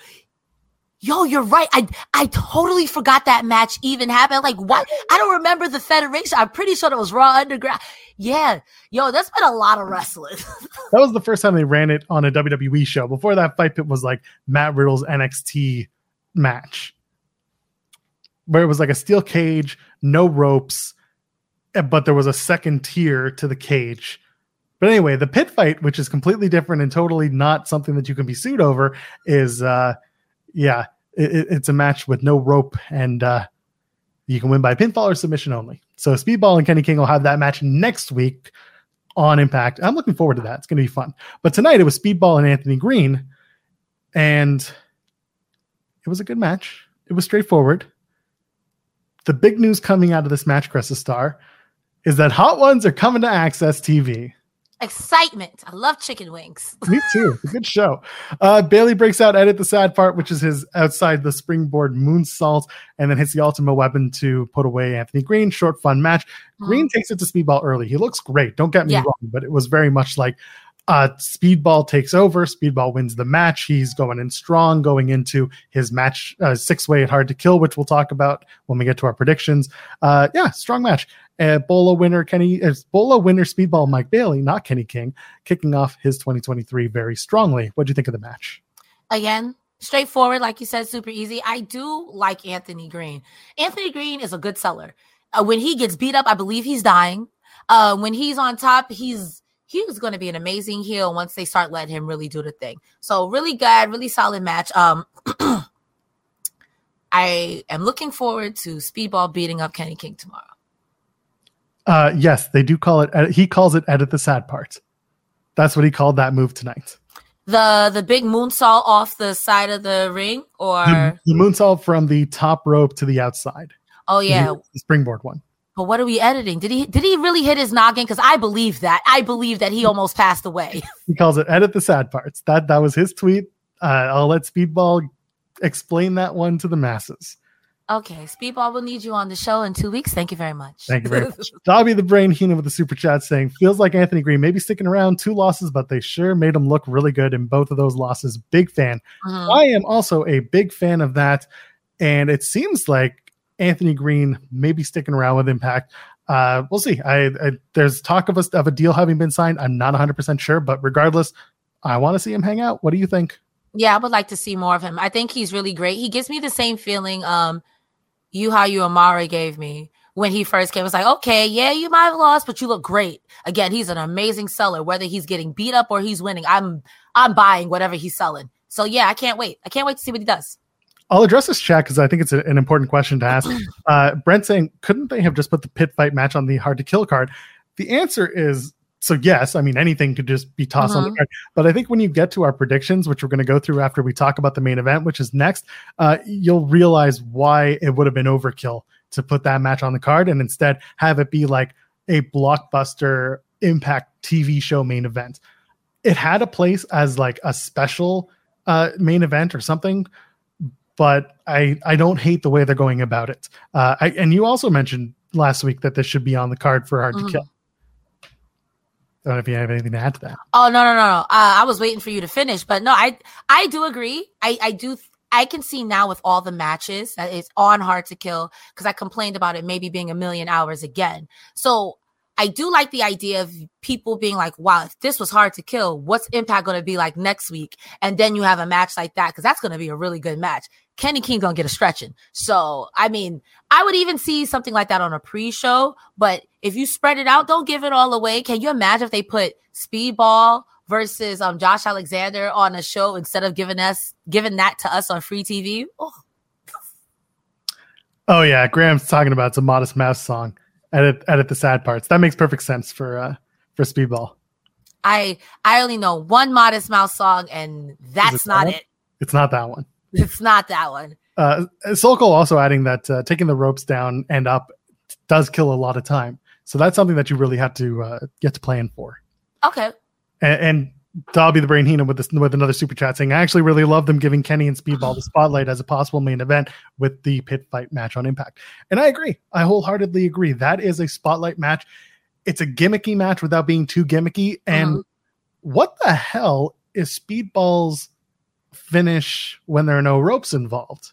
yo, you're right. I I totally forgot that match even happened. Like, what? I don't remember the Federation. I'm pretty sure it was Raw Underground. Yeah, yo, that's been a lot of wrestling. That was the first time they ran it on a WWE show. Before that, Fight Pit was like Matt Riddle's NXT match, where it was like a steel cage, no ropes, eh, but there was a second tier to the cage. But anyway, the pit fight, which is completely different and totally not something that you can be sued over, is uh, yeah, it, it- it's a match with no rope and uh, you can win by pinfall or submission only. So Speedball and Kenny King will have that match next week on Impact. I'm looking forward to that. It's going to be fun. But tonight it was Speedball and Anthony Green, and it was a good match. It was straightforward. The big news coming out of this match, Cressa Star, is that Hot Ones are coming to AXS TV. Excitement. I love chicken wings. Me too. Good show. Uh, Bailey breaks out, edit the sad part, which is his outside the springboard moonsault, and then hits the ultimate weapon to put away Anthony Green. Short, fun match. Green takes it to Speedball early. He looks great. Don't get me Yeah. wrong, but it was very much like uh, Speedball takes over. Speedball wins the match. He's going in strong, going into his match uh, six way at Hard to Kill, which we'll talk about when we get to our predictions. Uh, yeah, strong match. Uh, Bola winner Kenny, uh, Bola winner Speedball Mike Bailey, not Kenny King, kicking off his 2023 very strongly. What do you think of the match? Again, straightforward, like you said, super easy. I do like Anthony Green. Anthony Green is a good seller. Uh, when he gets beat up, I believe he's dying. Uh, when he's on top, he's he's going to be an amazing heel once they start letting him really do the thing. So really good, really solid match. Um, I am looking forward to Speedball beating up Kenny King tomorrow. Uh, yes, they do call it. He calls it edit the sad part. That's what he called that move tonight. The the big moonsault off the side of the ring, or The, the moonsault from the top rope to the outside. oh yeah, the springboard one. But what are we editing? Did he did he really hit his noggin? Because I believe that. I believe that he almost passed away. He calls it edit the sad parts. That that was his tweet. Uh, I'll let Speedball explain that one to the masses. Okay, Speedball will need you on the show in two weeks. Thank you very much. Thank you very much. Dobby the Brain Heenan with the super chat saying, feels like Anthony Green may be sticking around two losses, but they sure made him look really good in both of those losses. Big fan. Mhm. I am also a big fan of that. And it seems like Anthony Green may be sticking around with Impact. Uh, we'll see. I, I there's talk of a, of a deal having been signed. I'm not 100 percent sure, but regardless, I want to see him hang out. What do you think? Yeah, I would like to see more of him. I think he's really great. He gives me the same feeling um you how you Amara gave me when he first came. It was like, okay, yeah, you might have lost, but you look great. Again, he's an amazing seller. Whether he's getting beat up or he's winning, I'm I'm buying whatever he's selling. So yeah, I can't wait. I can't wait to see what he does. I'll address this chat because I think it's a- an important question to ask. Uh, Brent saying, couldn't they have just put the pit fight match on the hard to kill card? The answer is so yes. I mean, anything could just be tossed on the Mhm. card. But I think when you get to our predictions, which we're going to go through after we talk about the main event, which is next, uh, you'll realize why it would have been overkill to put that match on the card and instead have it be like a blockbuster impact TV show main event. It had a place as like a special uh, main event or something, but I I don't hate the way they're going about it. Uh, I, and you also mentioned last week that this should be on the card for Hard Mhm. to Kill. I don't know if you have anything to add to that. Oh no no no no! Uh, I was waiting for you to finish, but no, I I do agree. I I do. I can see now with all the matches that it's on Hard to Kill because I complained about it maybe being a million hours again. So I do like the idea of people being like, "Wow, if this was Hard to Kill, what's Impact going to be like next week?" And then you have a match like that because that's going to be a really good match. Kenny King gonna get a stretching. So I mean, I would even see something like that on a pre-show. But if you spread it out, don't give it all away. Can you imagine if they put Speedball versus um Josh Alexander on a show instead of giving us giving that to us on free TV? Oh, Oh yeah, Graham's talking about it's a Modest Mouse song. Edit edit the sad parts. That makes perfect sense for uh for Speedball. I I only know one Modest Mouse song, and that's it not it. It's not that one. It's not that one. Uh, Sokol also adding that uh, taking the ropes down and up does kill a lot of time. So that's something that you really have to uh, get to plan for. Okay. And, and Dobby the Brain Heenan with this with another super chat saying, I actually really love them giving Kenny and Speedball the spotlight as a possible main event with the pit fight match on Impact. And I agree. I wholeheartedly agree. That is a spotlight match. It's a gimmicky match without being too gimmicky. And Mhm. what the hell is Speedball's finish when there are no ropes involved?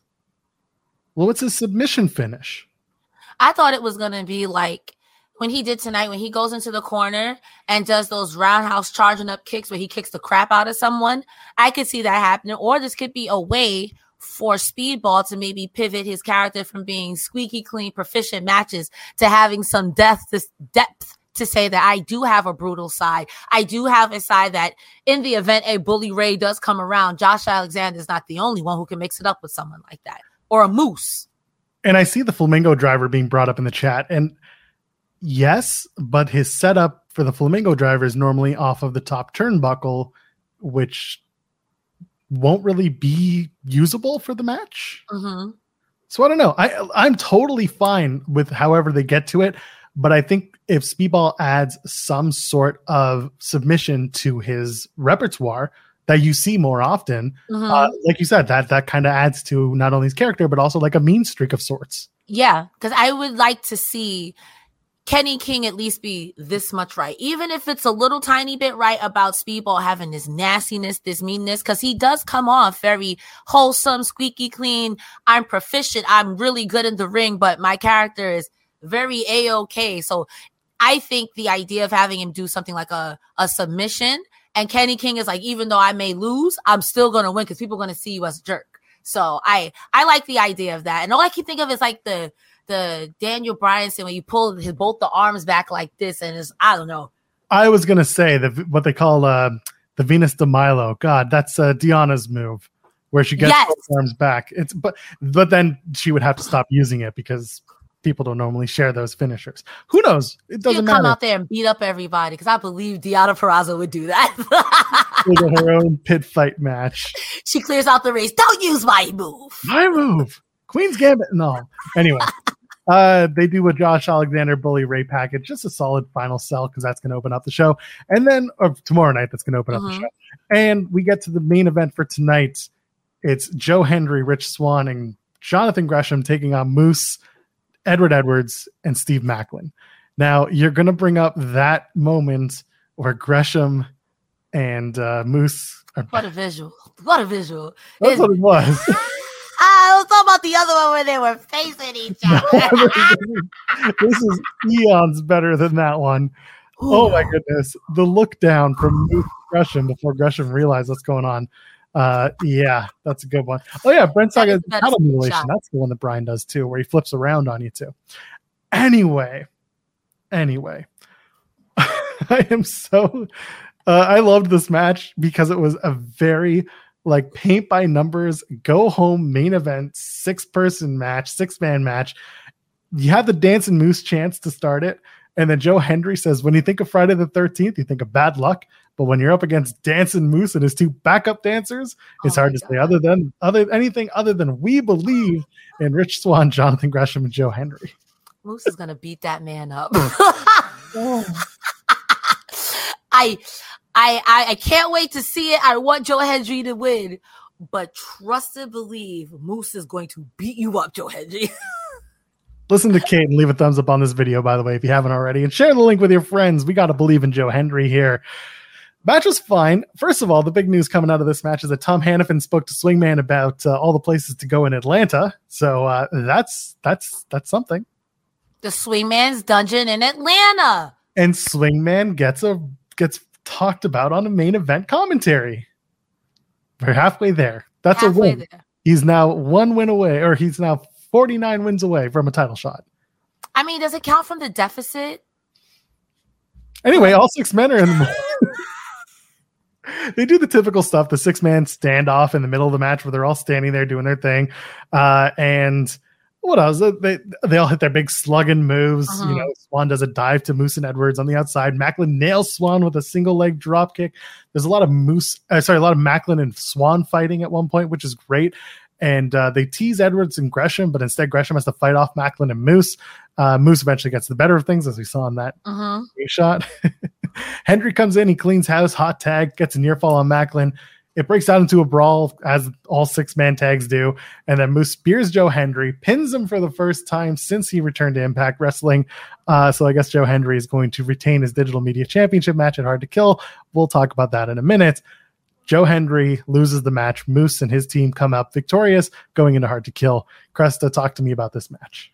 Well, what's his submission finish? I thought it was gonna be like when he did tonight when he goes into the corner and does those roundhouse charging up kicks where he kicks the crap out of someone. I could see that happening. Or this could be a way for Speedball to maybe pivot his character from being squeaky clean, proficient matches to having some depth, this depth to say that I do have a brutal side. I do have a side that in the event a bully Ray does come around, Josh Alexander is not the only one who can mix it up with someone like that. Or a moose. and I see the flamingo driver being brought up in the chat, and yes, but his setup for the flamingo driver is normally off of the top turnbuckle, which won't really be usable for the match. hmm So I don't know. I I'm totally fine with however they get to it, but I think if Speedball adds some sort of submission to his repertoire that you see more often, hmm uh, like you said, that that kind of adds to not only his character but also like a mean streak of sorts. Yeah, because I would like to see Kenny King at least be this much right, even if it's a little tiny bit right about Speedball having this nastiness, this meanness, because he does come off very wholesome, squeaky clean. I'm proficient. I'm really good in the ring, but my character is very a okay. So I think the idea of having him do something like a a submission and Kenny King is like, even though I may lose, I'm still gonna win because people are gonna see you as a jerk. So I I like the idea of that. And all I can think of is like the the Daniel Bryanson when you pull his both the arms back like this and it's I don't know. I was gonna say that what they call uh, the Venus de Milo. God, that's uh, Deonna's move, where she gets Yes. both arms back. It's but but then she would have to stop using it because people don't normally share those finishers. Who knows? It She'll doesn't matter. come out there and beat up everybody because I believe Deonna Purrazzo would do that. Her own pit fight match. she clears out the race. Don't use my move. My move, Queen's Gambit. No, anyway. Uh, they do a Josh Alexander Bully Ray package, just a solid final sell because that's going to open up the show, and then or tomorrow night that's going to open up Mhm. the show, and we get to the main event for tonight. It's Joe Hendry, Rich Swann, and Jonathan Gresham taking on Moose, Edward Edwards, and Steve Macklin. Now you're going to bring up that moment where Gresham and uh, Moose are. What a visual! What a visual! That's It's- what it was. I was talking about the other one where they were facing each other. this is eons better than that one. Oh my goodness. The look down from Moose Gresham before Gresham realized what's going on. Uh yeah, that's a good one. Oh yeah, Brent Saga is cattle mutilation. That's the one that Brian does too, where he flips around on you too. Anyway, anyway. I am so uh, I loved this match because it was a very like paint by numbers, go home main event, six person match, six man match. You have the dancing moose chance to start it. And then Joe Hendry says, when you think of Friday the 13th, you think of bad luck. But when you're up against Dancing Moose and his two backup dancers, it's Oh hard to say other than other anything other than we believe in Rich Swann, Jonathan Gresham, and Joe Hendry. Moose is gonna beat that man up. I, I, I, I can't wait to see it. I want Joe Hendry to win, but trust and believe Moose is going to beat you up, Joe Hendry. Listen to Kate and leave a thumbs up on this video, by the way, if you haven't already, and share the link with your friends. We got to believe in Joe Hendry here. Match was fine. First of all, the big news coming out of this match is that Tom Hannifan spoke to Swingman about uh, all the places to go in Atlanta. So uh, that's that's that's something. the Swingman's Dungeon in Atlanta. And Swingman gets a gets talked about on a main event commentary. We're halfway there. That's Halfway a win. there. He's now one win away, or he's now 49 wins away from a title shot. I mean, does it count from the deficit? Anyway, all six men are in the. they do the typical stuff the six man standoff in the middle of the match where they're all standing there doing their thing. Uh, and what else? They, they all hit their big slugging moves. You Uh-huh. know, Swann does a dive to Moose and Edwards on the outside. Macklin nails Swann with a single leg drop kick. There's a lot of Moose, uh, sorry, a lot of Macklin and Swann fighting at one point, which is great. And uh, they tease Edwards and Gresham, but instead Gresham has to fight off Macklin and Moose. Uh, Moose eventually gets the better of things, as we saw in that a shot. Hendry comes in, he cleans house, hot tag, gets a near fall on Macklin. It breaks out into a brawl, as all six man tags do. And then Moose spears Joe Hendry, pins him for the first time since he returned to Impact Wrestling. Uh, so I guess Joe Hendry is going to retain his digital media championship match at Hard to Kill. We'll talk about that in a minute. Joe Hendry loses the match. Moose and his team come up victorious going into Hard to Kill. Cresta, talk to me about this match.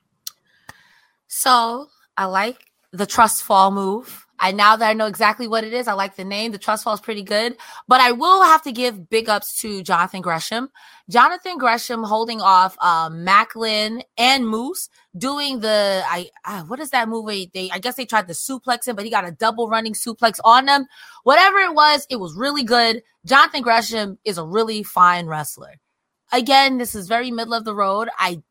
So I like the trust fall move. I now that I know exactly what it is, I like the name. The trust fall is pretty good, but I will have to give big ups to Jonathan Gresham. Jonathan Gresham holding off um, Macklin and Moose doing the I what is that movie? They I guess they tried to suplex him, but he got a double running suplex on them. Whatever it was, it was really good. Jonathan Gresham is a really fine wrestler. Again, this is very middle of the road. I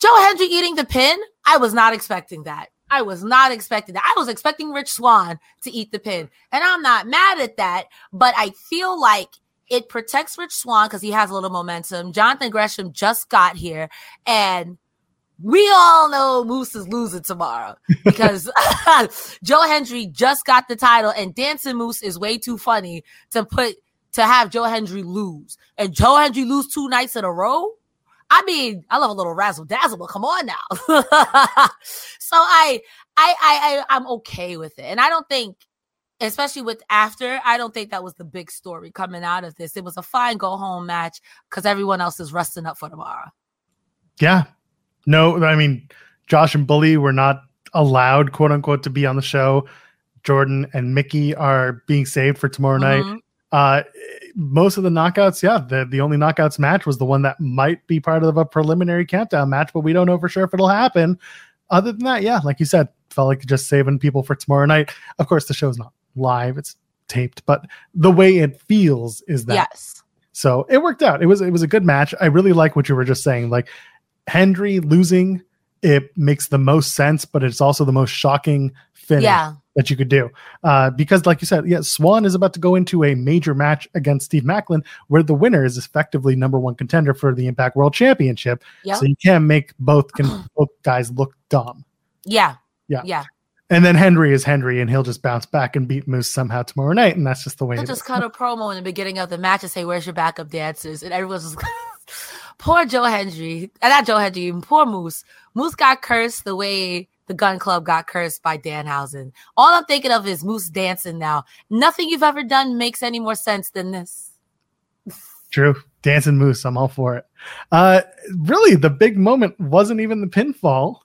Joe Hendry eating the pin, I was not expecting that. I was not expecting that. I was expecting Rich Swann to eat the pin. And I'm not mad at that, but I feel like it protects Rich Swann because he has a little momentum. Jonathan Gresham just got here, and we all know Moose is losing tomorrow because Joe Hendry just got the title, and Dancing Moose is way too funny to put to have Joe Hendry lose. And Joe Hendry lose two nights in a row. I mean, I love a little razzle dazzle, but come on now. so I, I, I, I, I'm okay with it, and I don't think, especially with after, I don't think that was the big story coming out of this. It was a fine go home match because everyone else is resting up for tomorrow. Yeah. No, I mean, Josh and Bully were not allowed, quote unquote, to be on the show. Jordynne and Mickie are being saved for tomorrow night. Mm-hmm. Uh, most of the knockouts, yeah, the, the only knockouts match was the one that might be part of a preliminary countdown match, but we don't know for sure if it'll happen. Other than that, yeah, like you said, felt like just saving people for tomorrow night. Of course, the show's not live; it's taped, but the way it feels is that Yes. so it worked out. It was it was a good match. I really like what you were just saying. Like Hendry losing, it makes the most sense, but it's also the most shocking finish Yeah. that you could do. Uh, because, like you said, yeah, Swann is about to go into a major match against Steve Macklin, where the winner is effectively number one contender for the Impact World Championship. Yep. So you can't make both can both guys look dumb. Yeah. Yeah. Yeah. And then Hendry is Hendry, and he'll just bounce back and beat Moose somehow tomorrow night, and that's just the way. He'll it just is. cut a promo in the beginning of the match and say, "Where's your backup dancers?" And everyone's just poor Joe Hendry, and not Joe Hendry, even poor Moose. Moose got cursed the way the Gunn Club got cursed by Danhausen. All I'm thinking of is Moose dancing now. Nothing you've ever done makes any more sense than this. True. Dancing Moose. I'm all for it. Uh, really, the big moment wasn't even the pinfall.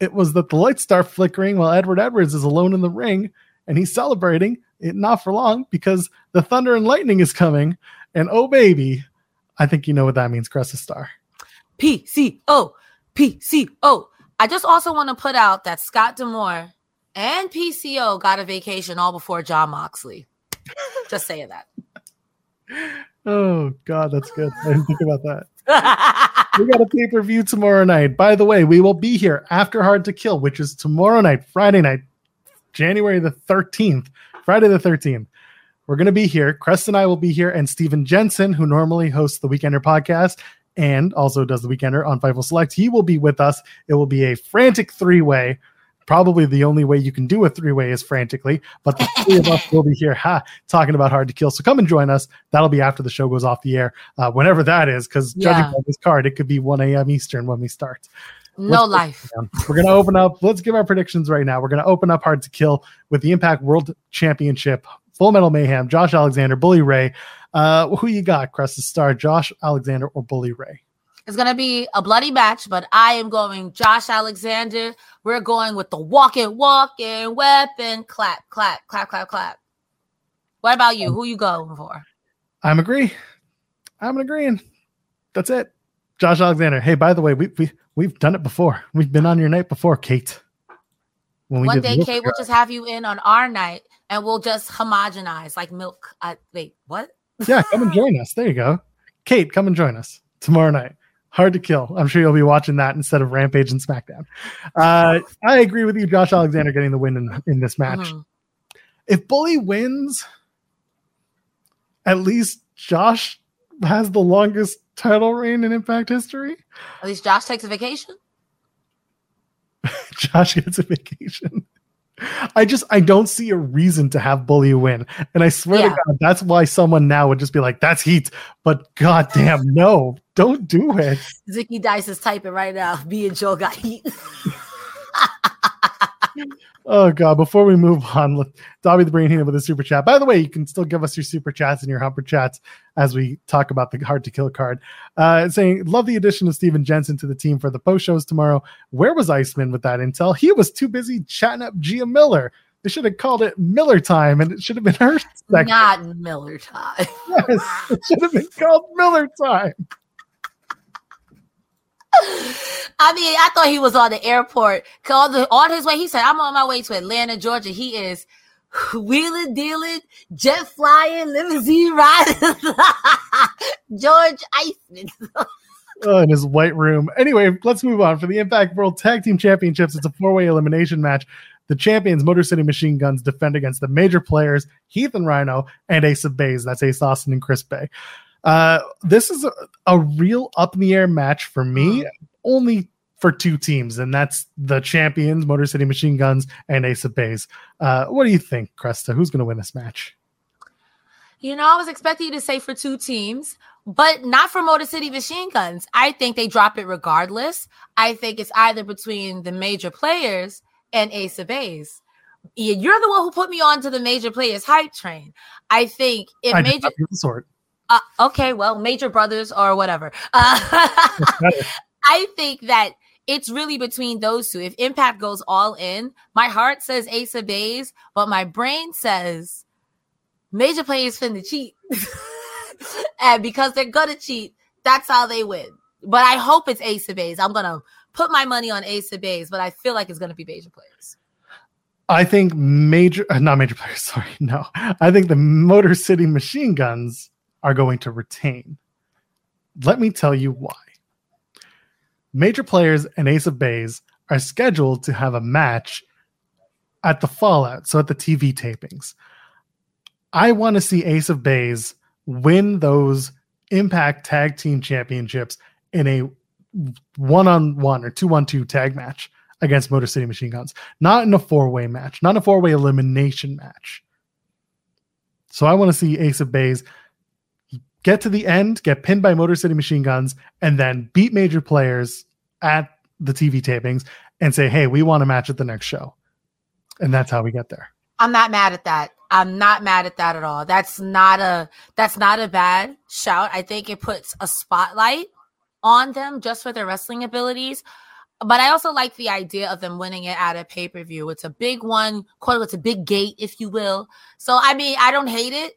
It was that the lights start flickering while Edward Edwards is alone in the ring and he's celebrating it not for long because the thunder and lightning is coming. And oh, baby, I think you know what that means, Cressa Star. PCO, PCO. I just also want to put out that Scott D'Amore and PCO got a vacation all before Jon Moxley. just saying that. Oh, God, that's good. I didn't think about that. we got a pay per view tomorrow night. By the way, we will be here after Hard to Kill, which is tomorrow night, Friday night, January the 13th, Friday the 13th. We're going to be here. Crest and I will be here, and Steven Jensen, who normally hosts the Weekender podcast and also does the Weekender on Fightful Select, he will be with us. It will be a frantic three way. Probably the only way you can do a three way is frantically, but the three of us will be here ha, talking about Hard to Kill. So come and join us. That'll be after the show goes off the air, uh, whenever that is, because judging by this card, it could be 1 a.m. Eastern when we start. no Let's- life. We're going to open up. Let's give our predictions right now. We're going to open up Hard to Kill with the Impact World Championship, Full Metal Mayhem, Josh Alexander, Bully Ray. Uh, who you got, Cresta Star, Josh Alexander, or Bully Ray? It's gonna be a bloody match, but I am going Josh Alexander. We're going with the walking, walking weapon. Clap, clap, clap, clap, clap. What about you? Who you going for? I'm agree. I'm agreeing. That's it. Josh Alexander. Hey, by the way, we we we've done it before. We've been on your night before, Kate. When One day, Kate, we'll just have you in on our night, and we'll just homogenize like milk. I, wait, what? Yeah, come and join us. There you go. Kate, come and join us tomorrow night. Hard to kill. I'm sure you'll be watching that instead of Rampage and SmackDown. Uh, I agree with you, Josh Alexander getting the win in, in this match. Mhm. If Bully wins, at least Josh has the longest title reign in Impact history. At least Josh takes a vacation. Josh gets a vacation. I just I don't see a reason to have Bully win, and I swear Yeah. to God, that's why someone now would just be like, "That's heat," but goddamn, no, don't do it. Zicky Dice is typing right now. Me and Joe got heat. Oh god! Before we move on, let Dobby the Brain Heenan with a super chat. By the way, you can still give us your super chats and your humper chats as we talk about the hard to kill card. Uh, saying love the addition of Steven Jensen to the team for the post shows tomorrow. Where was Iceman with that intel? He was too busy chatting up Gia Miller. They should have called it Miller time, and it should have been her. segment. Not Miller time. Yes, it should have been called Miller time. I mean, I thought he was on the airport. On, the, on his way, he said, I'm on my way to Atlanta, Georgia. He is wheeling, dealing, jet flying, limousine riding. George Iceman. uh, in his white room. Anyway, let's move on. For the Impact World Tag Team Championships, it's a four way elimination match. The champions, Motor City Machine Guns, defend against the major players, Heath and Rhino, and Ace of Bays. That's Ace Austin and Chris Bey. Uh, this is a, a real up in the air match for me, only for two teams, and that's the champions, Motor City Machine Guns, and Ace of Bays. Uh, what do you think, Cresta? Who's going to win this match? You know, I was expecting you to say for two teams, but not for Motor City Machine Guns. I think they drop it regardless. I think it's either between the major players and Ace of Base. Yeah, You're the one who put me on to the major players hype train. I think if I did major not get the sword. Uh, okay, well, Major Brothers or whatever. Uh, I think that it's really between those two. If Impact goes all in, my heart says Ace of Bays, but my brain says Major Players finna cheat. and because they're gonna cheat, that's how they win. But I hope it's Ace of Bays. I'm gonna put my money on Ace of Bays, but I feel like it's gonna be Major Players. I think major, uh, not major players. Sorry, no. I think the Motor City Machine Guns are going to retain. Let me tell you why. Major players and Ace of Bays are scheduled to have a match at the Fallout, so at the TV tapings. I want to see Ace of Bays win those Impact Tag Team Championships in a one on one or two on two tag match. against Motor City Machine Guns, not in a four way match, not a four way elimination match. So I want to see Ace of Base get to the end, get pinned by Motor City Machine Guns, and then beat major players at the TV tapings and say, hey, we want a match at the next show. And that's how we get there. I'm not mad at that. I'm not mad at that at all. That's not a that's not a bad shout. I think it puts a spotlight on them just for their wrestling abilities. But I also like the idea of them winning it at a pay per view. It's a big one, quote, it's a big gate, if you will. So I mean, I don't hate it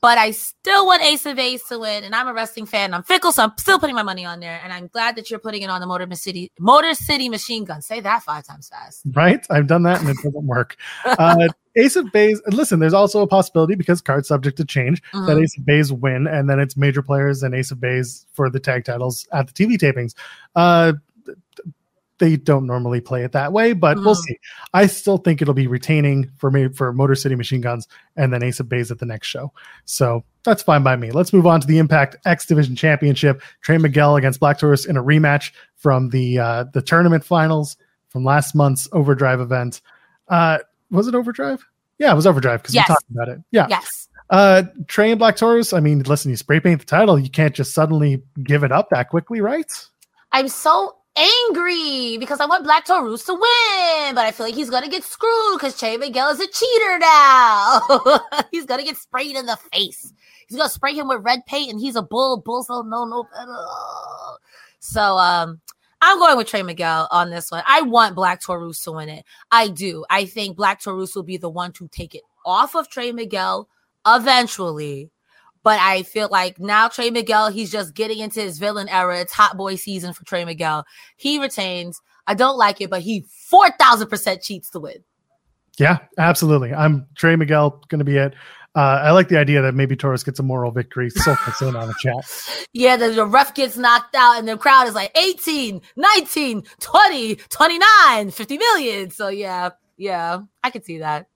but I still want Ace of Ace to win. And I'm a wrestling fan. I'm fickle, so I'm still putting my money on there. And I'm glad that you're putting it on the Motor City Motor City Machine Gun. Say that five times fast. Right? I've done that and it doesn't work. Uh, Ace of Bays. Listen, there's also a possibility because cards subject to change mm-hmm. that Ace of Bays win, and then it's major players and Ace of Bays for the tag titles at the TV tapings. Uh, they don't normally play it that way, but mm. we'll see. I still think it'll be retaining for me for Motor City Machine Guns and then Ace of Bays at the next show. So that's fine by me. Let's move on to the Impact X Division Championship. Trey Miguel against Black Taurus in a rematch from the uh, the tournament finals from last month's Overdrive event. Uh, was it Overdrive? Yeah, it was Overdrive because yes. we talked about it. Yeah. Yes. Uh, Trey and Black Taurus. I mean, listen, you spray paint the title, you can't just suddenly give it up that quickly, right? I'm so angry because I want Black Taurus to win, but I feel like he's gonna get screwed because Che Miguel is a cheater now. he's gonna get sprayed in the face. He's gonna spray him with red paint, and he's a bull. Bulls don't know no better. So um, I'm going with Trey Miguel on this one. I want Black Taurus to win it. I do. I think Black Taurus will be the one to take it off of Trey Miguel eventually. But I feel like now Trey Miguel, he's just getting into his villain era. It's hot boy season for Trey Miguel. He retains. I don't like it, but he 4,000% cheats to win. Yeah, absolutely. I'm Trey Miguel going to be it. Uh, I like the idea that maybe Taurus gets a moral victory. So in on the chat. Yeah, the, the ref gets knocked out and the crowd is like 18, 19, 20, 29, 50 million. So yeah, yeah, I could see that.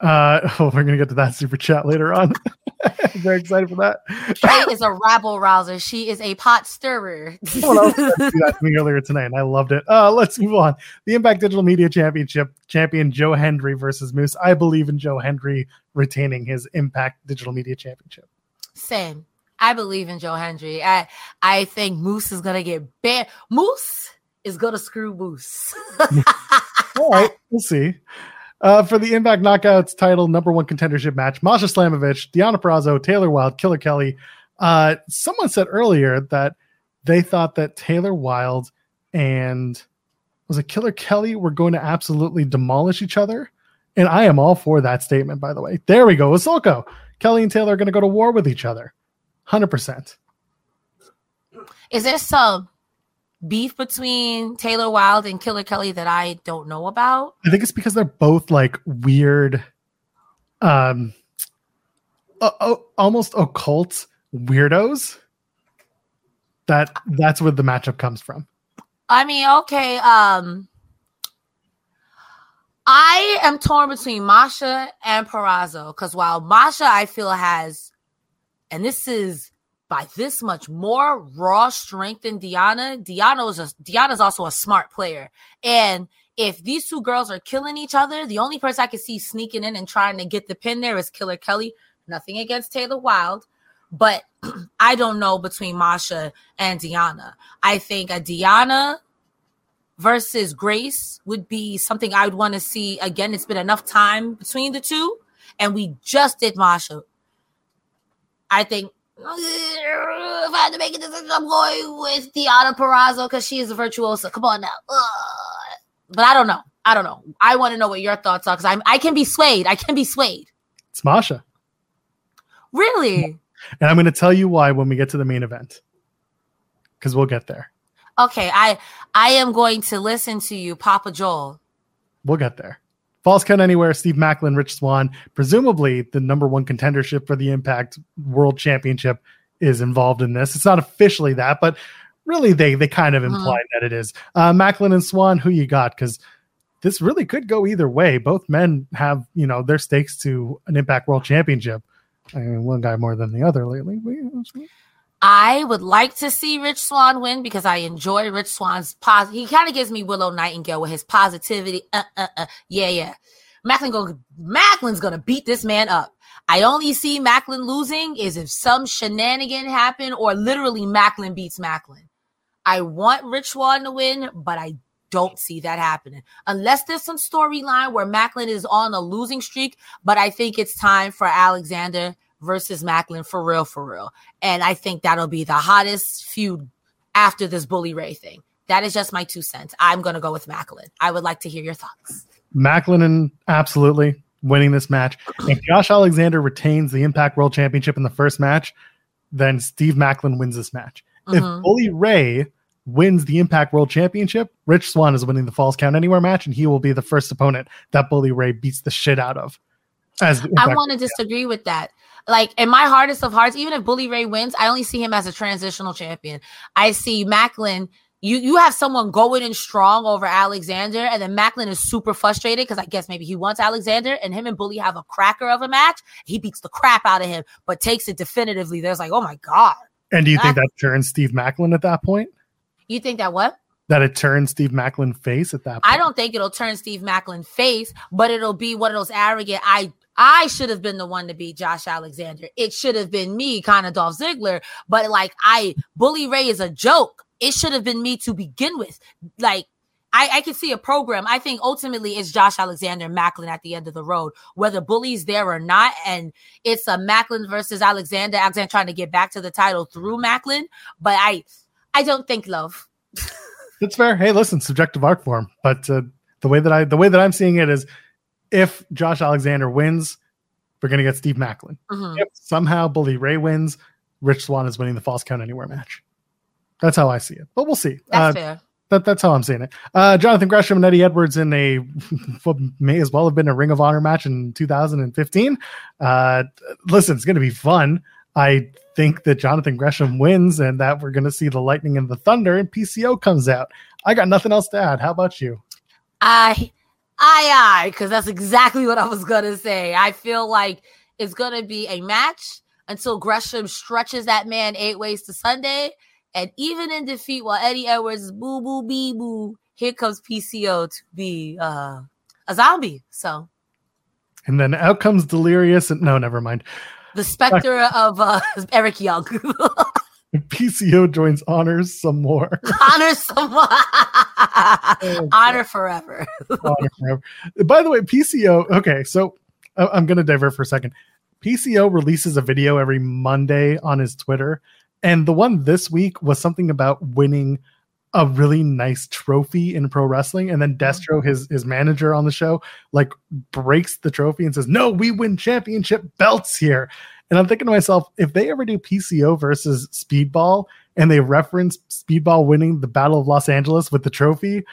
Uh, oh, we're gonna get to that super chat later on. Very excited for that. Trey is a rabble rouser. She is a pot stirrer. Someone else do that to me earlier tonight, and I loved it. Uh, let's move on. The Impact Digital Media Championship champion Joe Hendry versus Moose. I believe in Joe Hendry retaining his Impact Digital Media Championship. Same. I believe in Joe Hendry. I I think Moose is gonna get banned. Moose is gonna screw Moose. All right, we'll see. Uh, for the Impact Knockouts title number one contendership match, Masha Slamovich, Deonna Purrazzo, Taylor Wilde, Killer Kelly. Uh, someone said earlier that they thought that Taylor Wilde and was it Killer Kelly were going to absolutely demolish each other. And I am all for that statement, by the way. There we go. Ahsoka. Kelly and Taylor are going to go to war with each other. 100%. Is there some beef between Taylor Wilde and Killer Kelly that I don't know about? I think it's because they're both like weird, um, uh, uh, almost occult weirdos. That that's where the matchup comes from. I mean, okay, um, I am torn between Masha and Purrazzo because while Masha I feel has, and this is by this much more raw strength than Deonna. Deonna is a Deonna's also a smart player. And if these two girls are killing each other, the only person I can see sneaking in and trying to get the pin there is Killer Kelly. Nothing against Taylor Wilde, but I don't know between Masha and Deonna. I think a Deonna versus Grace would be something I would want to see. Again, it's been enough time between the two, and we just did Masha. I think if I had to make a decision, I'm going with Deonna Purrazzo because she is a virtuosa. Come on now. Ugh. But I don't know. I don't know. I want to know what your thoughts are because I'm I can be swayed. I can be swayed. It's Masha. Really? And I'm going to tell you why when we get to the main event. Because we'll get there. Okay, I I am going to listen to you, Papa Joel. We'll get there. Falls Count Anywhere, Steve Maclin, Rich Swann, presumably the number one contendership for the Impact World Championship is involved in this. It's not officially that, but really they they kind of imply mm-hmm. that it is. Uh, Maclin and Swann, who you got? Because this really could go either way. Both men have you know their stakes to an Impact World Championship. I mean, one guy more than the other lately. I would like to see Rich Swann win because I enjoy Rich Swann's pos. He kind of gives me Willow Nightingale with his positivity. Uh, uh, uh. Yeah, yeah. Maclin go, Maclin's gonna beat this man up. I only see Maclin losing is if some shenanigan happen or literally Maclin beats Maclin. I want Rich Swann to win, but I don't see that happening unless there's some storyline where Maclin is on a losing streak. But I think it's time for Alexander versus Maclin for real, for real. And I think that'll be the hottest feud after this Bully Ray thing. That is just my two cents. I'm going to go with Maclin. I would like to hear your thoughts. Maclin and absolutely winning this match. If Josh Alexander retains the Impact World Championship in the first match, then Steve Maclin wins this match. Mm-hmm. If Bully Ray wins the Impact World Championship, Rich Swann is winning the Falls Count Anywhere match, and he will be the first opponent that Bully Ray beats the shit out of. As I want to disagree with that. Like in my hardest of hearts, even if Bully Ray wins, I only see him as a transitional champion. I see Maclin. You you have someone going in strong over Alexander, and then Maclin is super frustrated because I guess maybe he wants Alexander, and him and Bully have a cracker of a match. He beats the crap out of him, but takes it definitively. There's like, oh my god. And do you think that turns Steve Maclin at that point? You think that what? That it turns Steve Maclin face at that point? I don't think it'll turn Steve Maclin face, but it'll be one of those arrogant, I I should have been the one to beat Josh Alexander. It should have been me, kind of Dolph Ziggler. But like I Bully Ray is a joke. It should have been me to begin with. Like I, I can see a program. I think ultimately it's Josh Alexander Maclin at the end of the road, whether Bully's there or not. And it's a Maclin versus Alexander. Alexander trying to get back to the title through Maclin. But I I don't think love. That's fair. Hey, listen, subjective art form. But uh, the way that I the way that I'm seeing it is if Josh Alexander wins, we're gonna get Steve Maclin. Mm-hmm. If somehow Bully Ray wins, Rich Swann is winning the Falls Count Anywhere match. That's how I see it. But we'll see. That's uh, fair. That, that's how I'm seeing it. Uh, Jonathan Gresham and Eddie Edwards in a what may as well have been a Ring of Honor match in 2015. Uh, listen, it's going to be fun. I think that Jonathan Gresham wins and that we're going to see the lightning and the thunder and PCO comes out. I got nothing else to add. How about you? I, I, I, because that's exactly what I was going to say. I feel like it's going to be a match until Gresham stretches that man eight ways to Sunday. And even in defeat, while Eddie Edwards is boo, boo, bee, boo, here comes PCO to be uh, a zombie. So. And then out comes Delirious. And no, never mind the specter of uh, Eric Young. PCO joins honors some more. honors some more. oh, Honor forever. Honor forever. By the way, PCO. Okay, so uh, I'm going to divert for a second. PCO releases a video every Monday on his Twitter, and the one this week was something about winning a really nice trophy in pro wrestling and then Destro mm-hmm. his his manager on the show like breaks the trophy and says no we win championship belts here and I'm thinking to myself if they ever do PCO versus Speedball and they reference Speedball winning the Battle of Los Angeles with the trophy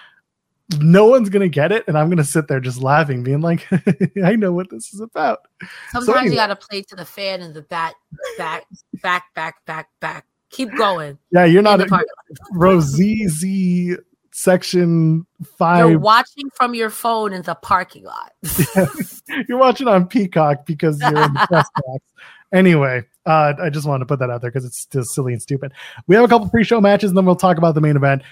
no one's gonna get it and I'm gonna sit there just laughing being like I know what this is about sometimes so anyway. you gotta play to the fan and the back back back back back back Keep going. Yeah, you're not Rosezi section five. You're watching from your phone in the parking lot. You're watching on Peacock because you're in the press box. Anyway, uh, I just wanted to put that out there because it's still silly and stupid. We have a couple pre-show matches, and then we'll talk about the main event.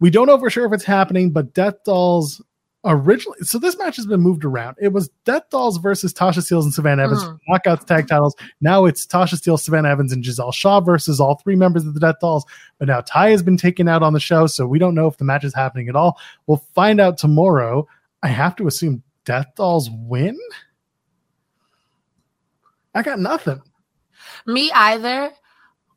We don't know for sure if it's happening, but Death Dollz originally so this match has been moved around. It was Death Dollz versus Tasha Steelz and Savannah Evans mm. knockouts tag titles. Now it's Tasha Steelz, Savannah Evans, and Giselle Shaw versus all three members of the Death Dollz. But now Ty has been taken out on the show, so we don't know if the match is happening at all. We'll find out tomorrow. I have to assume Death Dollz win. I got nothing. Me either.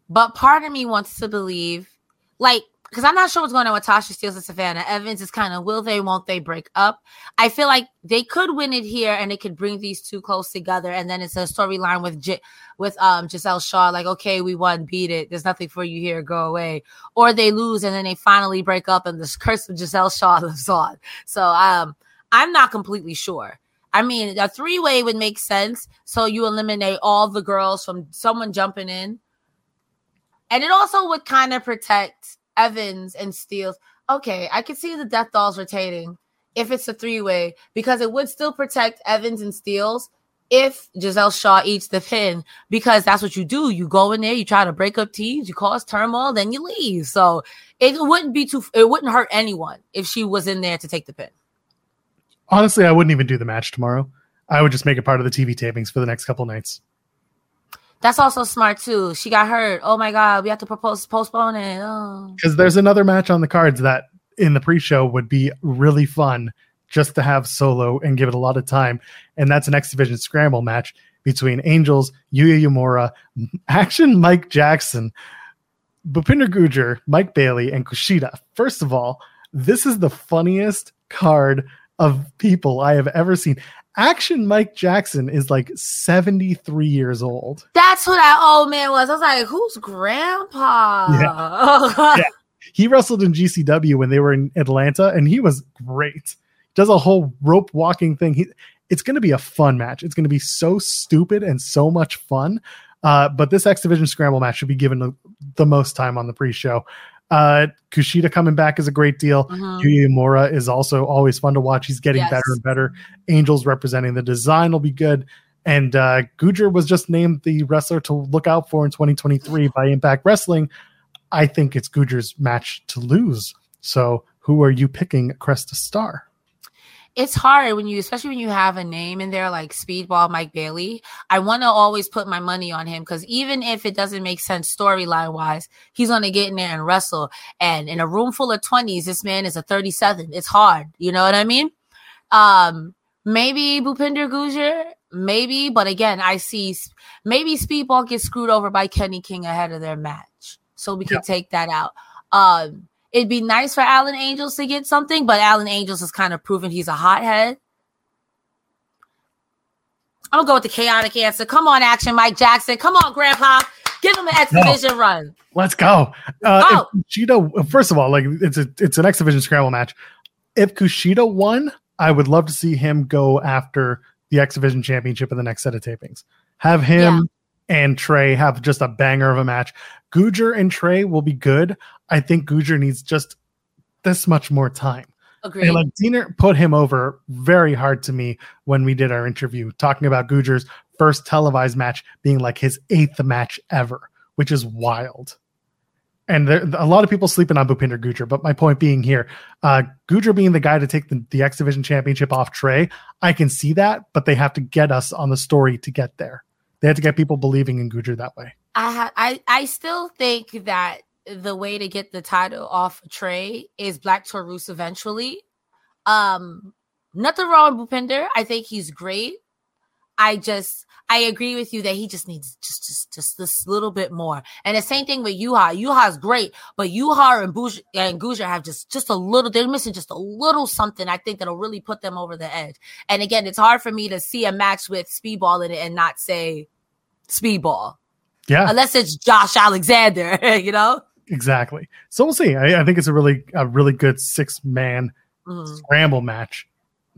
But part of me wants to believe, like because I'm not sure what's going on with Tasha Steelz and Savannah Evans. Is kind of will they, won't they break up? I feel like they could win it here, and it could bring these two close together, and then it's a storyline with J- with um Giselle Shaw, like okay, we won, beat it. There's nothing for you here, go away. Or they lose, and then they finally break up, and this curse of Giselle Shaw lives on. So um, I'm not completely sure. I mean, a three way would make sense. So you eliminate all the girls from someone jumping in. And it also would kind of protect Evans and Steelz. Okay, I could see the Death Dollz retaining if it's a three way because it would still protect Evans and Steelz if Giselle Shaw eats the pin because that's what you do. You go in there, you try to break up teams, you cause turmoil, then you leave. So it wouldn't be too. It wouldn't hurt anyone if she was in there to take the pin. Honestly, I wouldn't even do the match tomorrow. I would just make it part of the TV tapings for the next couple nights. That's also smart too. She got hurt. Oh my god, we have to propose postpone it. Oh. Because there's another match on the cards that in the pre-show would be really fun just to have solo and give it a lot of time, and that's an X Division scramble match between Angels, Yuya Uemura, Action Mike Jackson, Bhupinder Gujjar, Mike Bailey, and Kushida. First of all, this is the funniest card of people I have ever seen. Action Mike Jackson is like 73 years old. That's who that old man was. I was like, who's grandpa? Yeah. yeah. He wrestled in GCW when they were in Atlanta and he was great. Does a whole rope walking thing. He, it's going to be a fun match. It's going to be so stupid and so much fun. Uh, but this X Division Scramble match should be given the, the most time on the pre show. Uh, Kushida coming back is a great deal. Mhm. Yuya Uemura is also always fun to watch. He's getting Yes. better and better. Angels representing the design will be good. And uh, Gujjar was just named the wrestler to look out for in 2023 by Impact Wrestling. I think it's Gujjar's match to lose. So, who are you picking, Cresta Star? It's hard when you especially when you have a name in there like speedball mike bailey. I want to always put my money on him because even if it doesn't make sense storyline wise he's going to get in there and wrestle. And in a room full of 20s this man is a 37 it's hard you know what i mean? Um maybe Bhupinder Gujjar, maybe but again i see maybe speedball gets screwed over by kenny king ahead of their match so we can take that out. Um It'd be nice for Alan Angels to get something, but Alan Angels has kind of proven he's a hothead. I'm gonna go with the chaotic answer. Come on, action, Mike Jackson. Come on, Grandpa. Give him an X No. Division run. Let's go. Uh. If Kushida, first of all, like it's a it's an X Division scramble match. If Kushida won, I would love to see him go after the X Division championship in the next set of tapings. Have him and Trey have just a banger of a match. Gujjar and Trey will be good. I think Gujjar needs just this much more time. Agreed. And like Deaner put him over very hard to me when we did our interview, talking about Gujjar's first televised match being like his eighth match ever, which is wild. And there, a lot of people sleeping on Bhupinder Gujjar, but my point being here, uh, Gujjar being the guy to take the, the X Division Championship off Trey, I can see that, but they have to get us on the story to get there. They have to get people believing in Gujjar that way. I ha- I I still think that the way to get the title off Trey is Black Taurus eventually. Um, nothing wrong with Bhupinder. I think he's great. I just I agree with you that he just needs just just just this little bit more. And the same thing with Yuya. Yuya's great, but Yuya and Buj- and Gujjar have just just a little. They're missing just a little something. I think that'll really put them over the edge. And again, it's hard for me to see a match with Speedball in it and not say Speedball Yeah. unless it's Josh Alexander, you know. Exactly. So we'll see. I, I think it's a really a really good six man Mhm. scramble match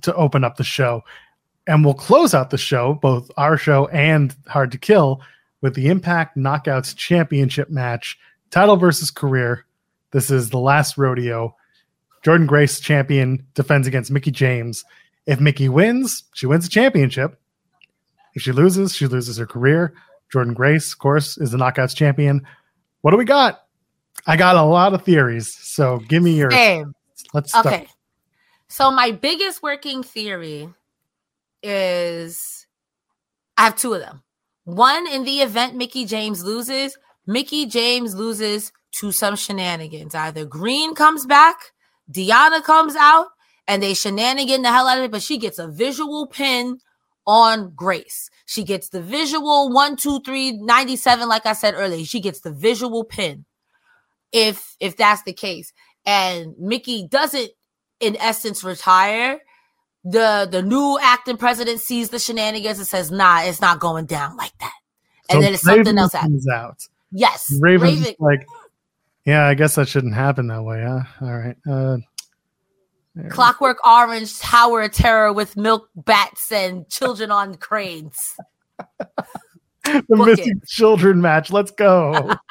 to open up the show. And we'll close out the show, both our show and Hard to Kill, with the Impact Knockouts Championship match, title versus career. This is the last rodeo. Jordynne Grace, champion, defends against Mickie James. If Mickie wins, she wins the championship. If she loses, she loses her career. Jordynne Grace, of course, is the Knockouts champion. What do we got? I got a lot of theories, so give me your. Same. Let's start. Okay. So my biggest working theory is I have two of them. One, in the event Mickie James loses, Mickie James loses to some shenanigans. Either Green comes back, Deonna comes out, and they shenanigan the hell out of it, but she gets a visual pin on Grace. She gets the visual one, two, three, 97, like I said earlier. She gets the visual pin. If if that's the case. And Mickie doesn't in essence retire, the the new acting president sees the shenanigans and says, "Nah, it's not going down like that." And So then it's something else happens. comes out. Yes, Raven's Raven. like, yeah, I guess that shouldn't happen that way, huh? All right. Uh. Clockwork Orange Tower of Terror with milk bats and children on cranes. the book missing children match. Let's go.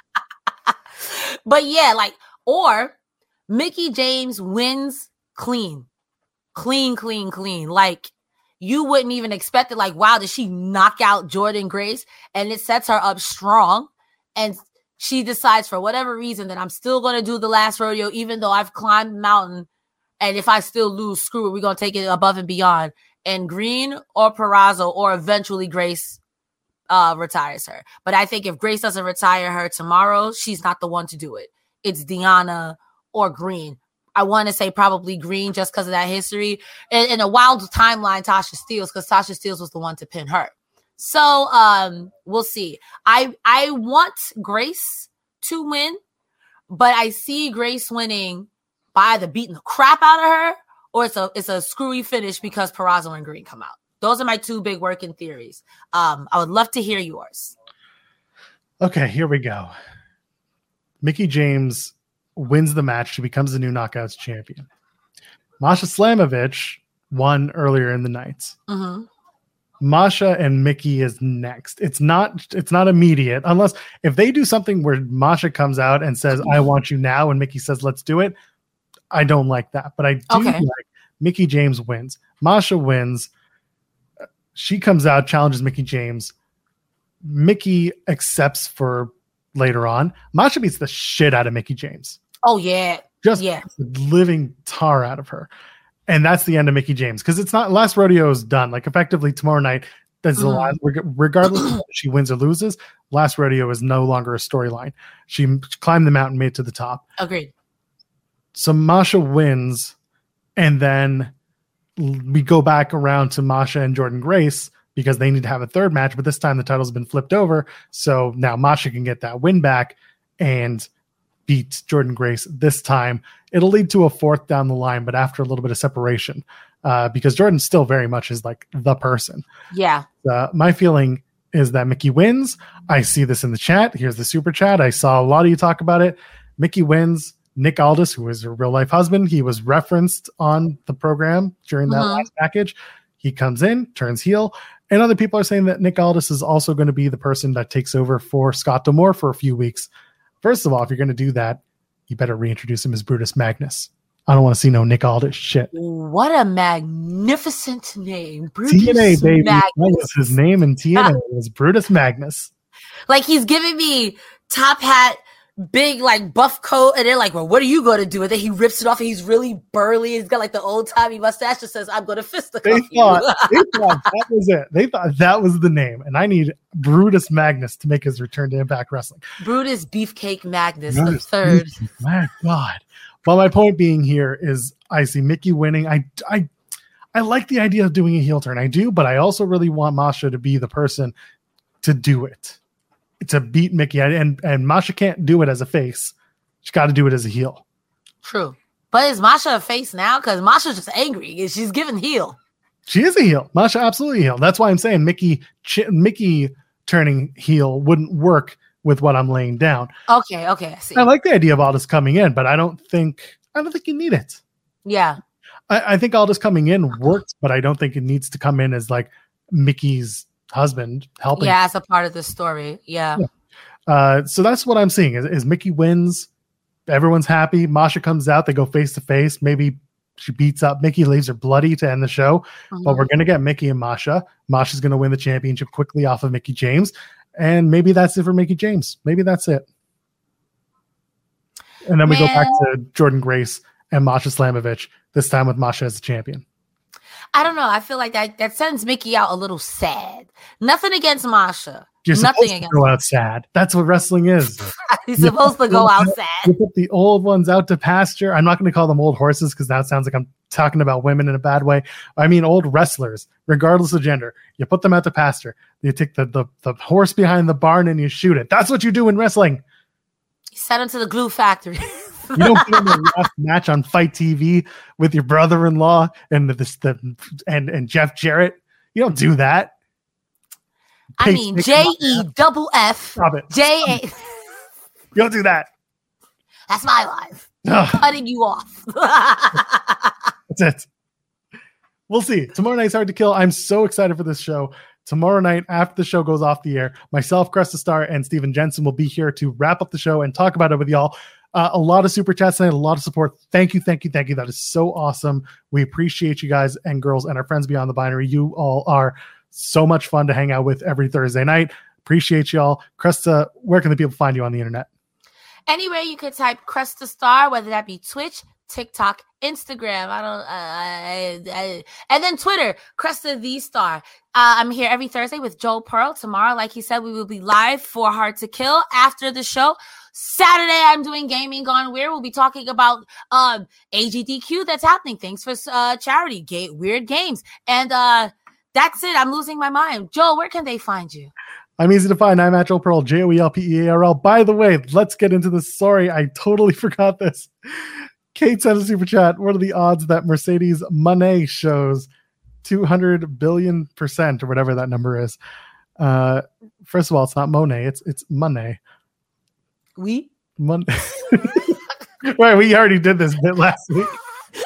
But yeah, like, or Mickie James wins clean, clean, clean, clean. Like, you wouldn't even expect it. Like, wow, did she knock out Jordynne Grace? And it sets her up strong. And she decides for whatever reason that I'm still going to do the last rodeo, even though I've climbed the mountain. And if I still lose, screw it. We're to take it above and beyond. And Green or Purrazzo or eventually Grace uh, retires her. But I think if Grace doesn't retire her tomorrow, she's not the one to do it. It's Deonna or Green. I want to say probably Green just because of that history. In, in, a wild timeline, Tasha Steelz, because Tasha Steelz was the one to pin her. So um, we'll see. I I want Grace to win, but I see Grace winning by the beating the crap out of her, or it's a it's a screwy finish because Purrazzo and Green come out. Those are my two big working theories. Um, I would love to hear yours. Okay, here we go. Mickie James wins the match. She becomes the new Knockouts champion. Masha Slamovich won earlier in the night. Mm-hmm. Masha and Mickie is next. It's not it's not immediate unless if they do something where Masha comes out and says I want you now and Mickie says let's do it. I don't like that, but I do Okay. like Mickie James wins. Masha wins. She comes out, challenges Mickie James. Mickie accepts for later on. Masha beats the shit out of Mickie James Oh yeah, just Yeah. living tar out of her. And that's the end of Mickie James because it's not last rodeo is done. Like effectively tomorrow night, that's the Mhm. last. Regardless of she wins or loses, last rodeo is no longer a storyline. She climbed the mountain, made it to the top. agreed. So Masha wins, and then we go back around to Masha and Jordynne Grace because they need to have a third match. But this time the title's been flipped over, so now Masha can get that win back and beat Jordynne Grace this time. It'll lead to a fourth down the line, but after a little bit of separation, uh, because Jordynne still very much is like the person. Yeah, Uh, my feeling is that Mickie wins. I see this in the chat. Here's the super chat. I saw a lot of you talk about it. Mickie wins. Nick Aldis, who is her real life husband, he was referenced on the program during that Mhm. last package. He comes in, turns heel, and other people are saying that Nick Aldis is also going to be the person that takes over for Scott D'Amore for a few weeks. First of all, if you're going to do that, you better reintroduce him as Brutus Magnus. I don't want to see no Nick Aldis shit. what a magnificent name, Brutus TNA baby, that Magnus. was his name in TNA. Was Brutus Magnus. Like he's giving me top hat, big like buff coat, and they're like, "Well, what are you going to do?" And then he rips it off, and he's really burly. He's got like the old timey mustache that says, "I'm going to fist the They thought, they thought that was it. They thought that was the name, and I need Brutus Magnus to make his return to Impact Wrestling. Brutus Beefcake Magnus the third. My God. Well, my point being here is I see Mickie winning. I I I like the idea of doing a heel turn. I do, but I also really want Masha to be the person to do it. To beat Mickie. And and Masha can't do it as a face. She's got to do it as a heel. True, but is Masha a face now? Because Masha's just angry. She's giving heel. She is a heel. Masha absolutely heel. That's why I'm saying Mickie Ch- Mickie turning heel wouldn't work with what I'm laying down. Okay, okay, I see. I like the idea of Aldis coming in, but I don't think I don't think you need it. yeah, I, I think Aldis coming in works, but I don't think it needs to come in as like Mickie's husband helping. yeah, as a part of the story. Yeah, Uh, so that's what I'm seeing is, is Mickie wins, everyone's happy. Masha comes out, they go face to face. Maybe she beats up Mickie, leaves her bloody to end the show. but Mhm. we're going to get Mickie and Masha. Masha's going to win the championship quickly off of Mickie James. And maybe that's it for Mickie James. Maybe that's it. And then we go back to Jordynne Grace and Masha Slamovich, this time with Masha as the champion. I don't know. I feel like that that sends Mickie out a little sad. Nothing against Masha. You're Nothing supposed to go out sad. That's what wrestling is. He's supposed to go out sad. You put the old ones out to pasture. I'm not going to call them old horses because that sounds like I'm talking about women in a bad way. I mean old wrestlers, regardless of gender. You put them out to pasture. You take the, the, the horse behind the barn and you shoot it. That's what you do in wrestling. He sent him to the glue factory. You don't get in the last match on FITE TV with your brother-in-law and the, the and and Jeff Jarrett. You don't do that. I mean, J. E double F Stop it. J A. You don't do that. That's my life. Ugh, Cutting you off. that's it. We'll see. Tomorrow night's hard to kill. I'm so excited for this show. Tomorrow night, after the show goes off the air, myself, Cresta Star, and Steven Jensen will be here to wrap up the show and talk about it with y'all. Uh, a lot of super chats and a lot of support. Thank you, thank you, thank you. That is so awesome. We appreciate you guys and girls and our friends beyond the binary. You all are so much fun to hang out with every Thursday night. Appreciate y'all. Cresta, where can the people find you on the internet? Anywhere you could type Cresta Star, whether that be Twitch, TikTok, Instagram. I don't, uh, I, I, and then Twitter, Cresta the Star. Uh, I'm here every Thursday with Joel Pearl. Tomorrow, like he said, we will be live for Hard to Kill after the show. Saturday, I'm doing Gaming Gone Weird. We'll be talking about um, AGDQ that's happening. Thanks for uh, charity, Gate Weird Games. And uh, that's it. I'm losing my mind. Joel, where can they find you? I'm easy to find. I'm Joel Pearl, J O E L P E A R L. By the way, let's get into this. Sorry, I totally forgot this. Kate sent a super chat. What are the odds that Mercedes Monet shows 200 billion percent or whatever that number is? Uh, first of all, it's not Monet, it's it's Money. We? Mon- right, we already did this bit last week.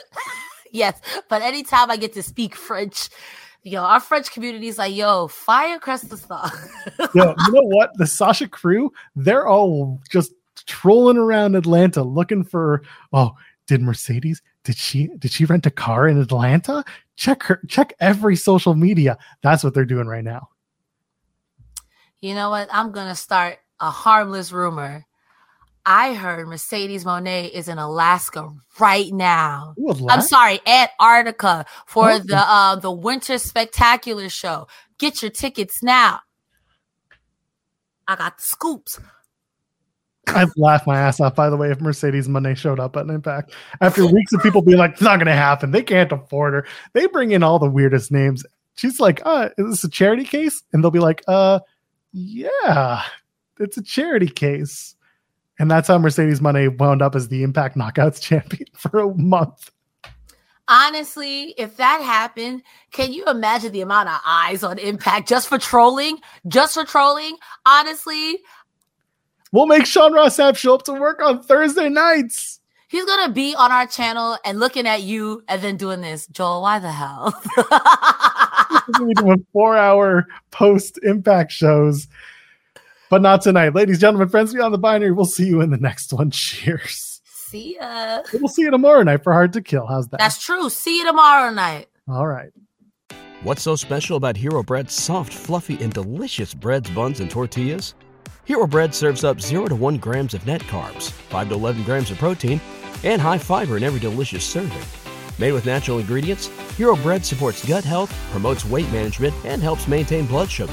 yes, but anytime I get to speak French, yo, our French community is like, yo, fire the Star. yo, you know what? The Sasha crew, they're all just trolling around Atlanta looking for, oh, did Mercedes did she did she rent a car in Atlanta? Check her check every social media. That's what they're doing right now. You know what? I'm gonna start a harmless rumor. I heard Mercedes Monet is in Alaska right now. Ooh, I'm sorry, Antarctica for oh. the uh, the Winter Spectacular show. Get your tickets now. I got the scoops. I've laughed my ass off, by the way, if Mercedes Monet showed up at Impact. After weeks of people being like, it's not going to happen. They can't afford her. They bring in all the weirdest names. She's like, uh, is this a charity case? And they'll be like, uh, yeah, it's a charity case. And that's how Mercedes Money wound up as the Impact Knockouts champion for a month. Honestly, if that happened, can you imagine the amount of eyes on Impact just for trolling? Just for trolling? Honestly, we'll make Sean Ross Sapp show up to work on Thursday nights. He's gonna be on our channel and looking at you and then doing this. Joel, why the hell? We're doing four hour post impact shows but not tonight. Ladies, gentlemen, friends beyond the binary, we'll see you in the next one. Cheers. See ya. We'll see you tomorrow night for Hard to Kill. How's that? That's true. See you tomorrow night. All right. What's so special about Hero Bread's soft, fluffy, and delicious breads, buns, and tortillas? Hero Bread serves up 0 to 1 grams of net carbs, 5 to 11 grams of protein, and high fiber in every delicious serving. Made with natural ingredients, Hero Bread supports gut health, promotes weight management, and helps maintain blood sugar.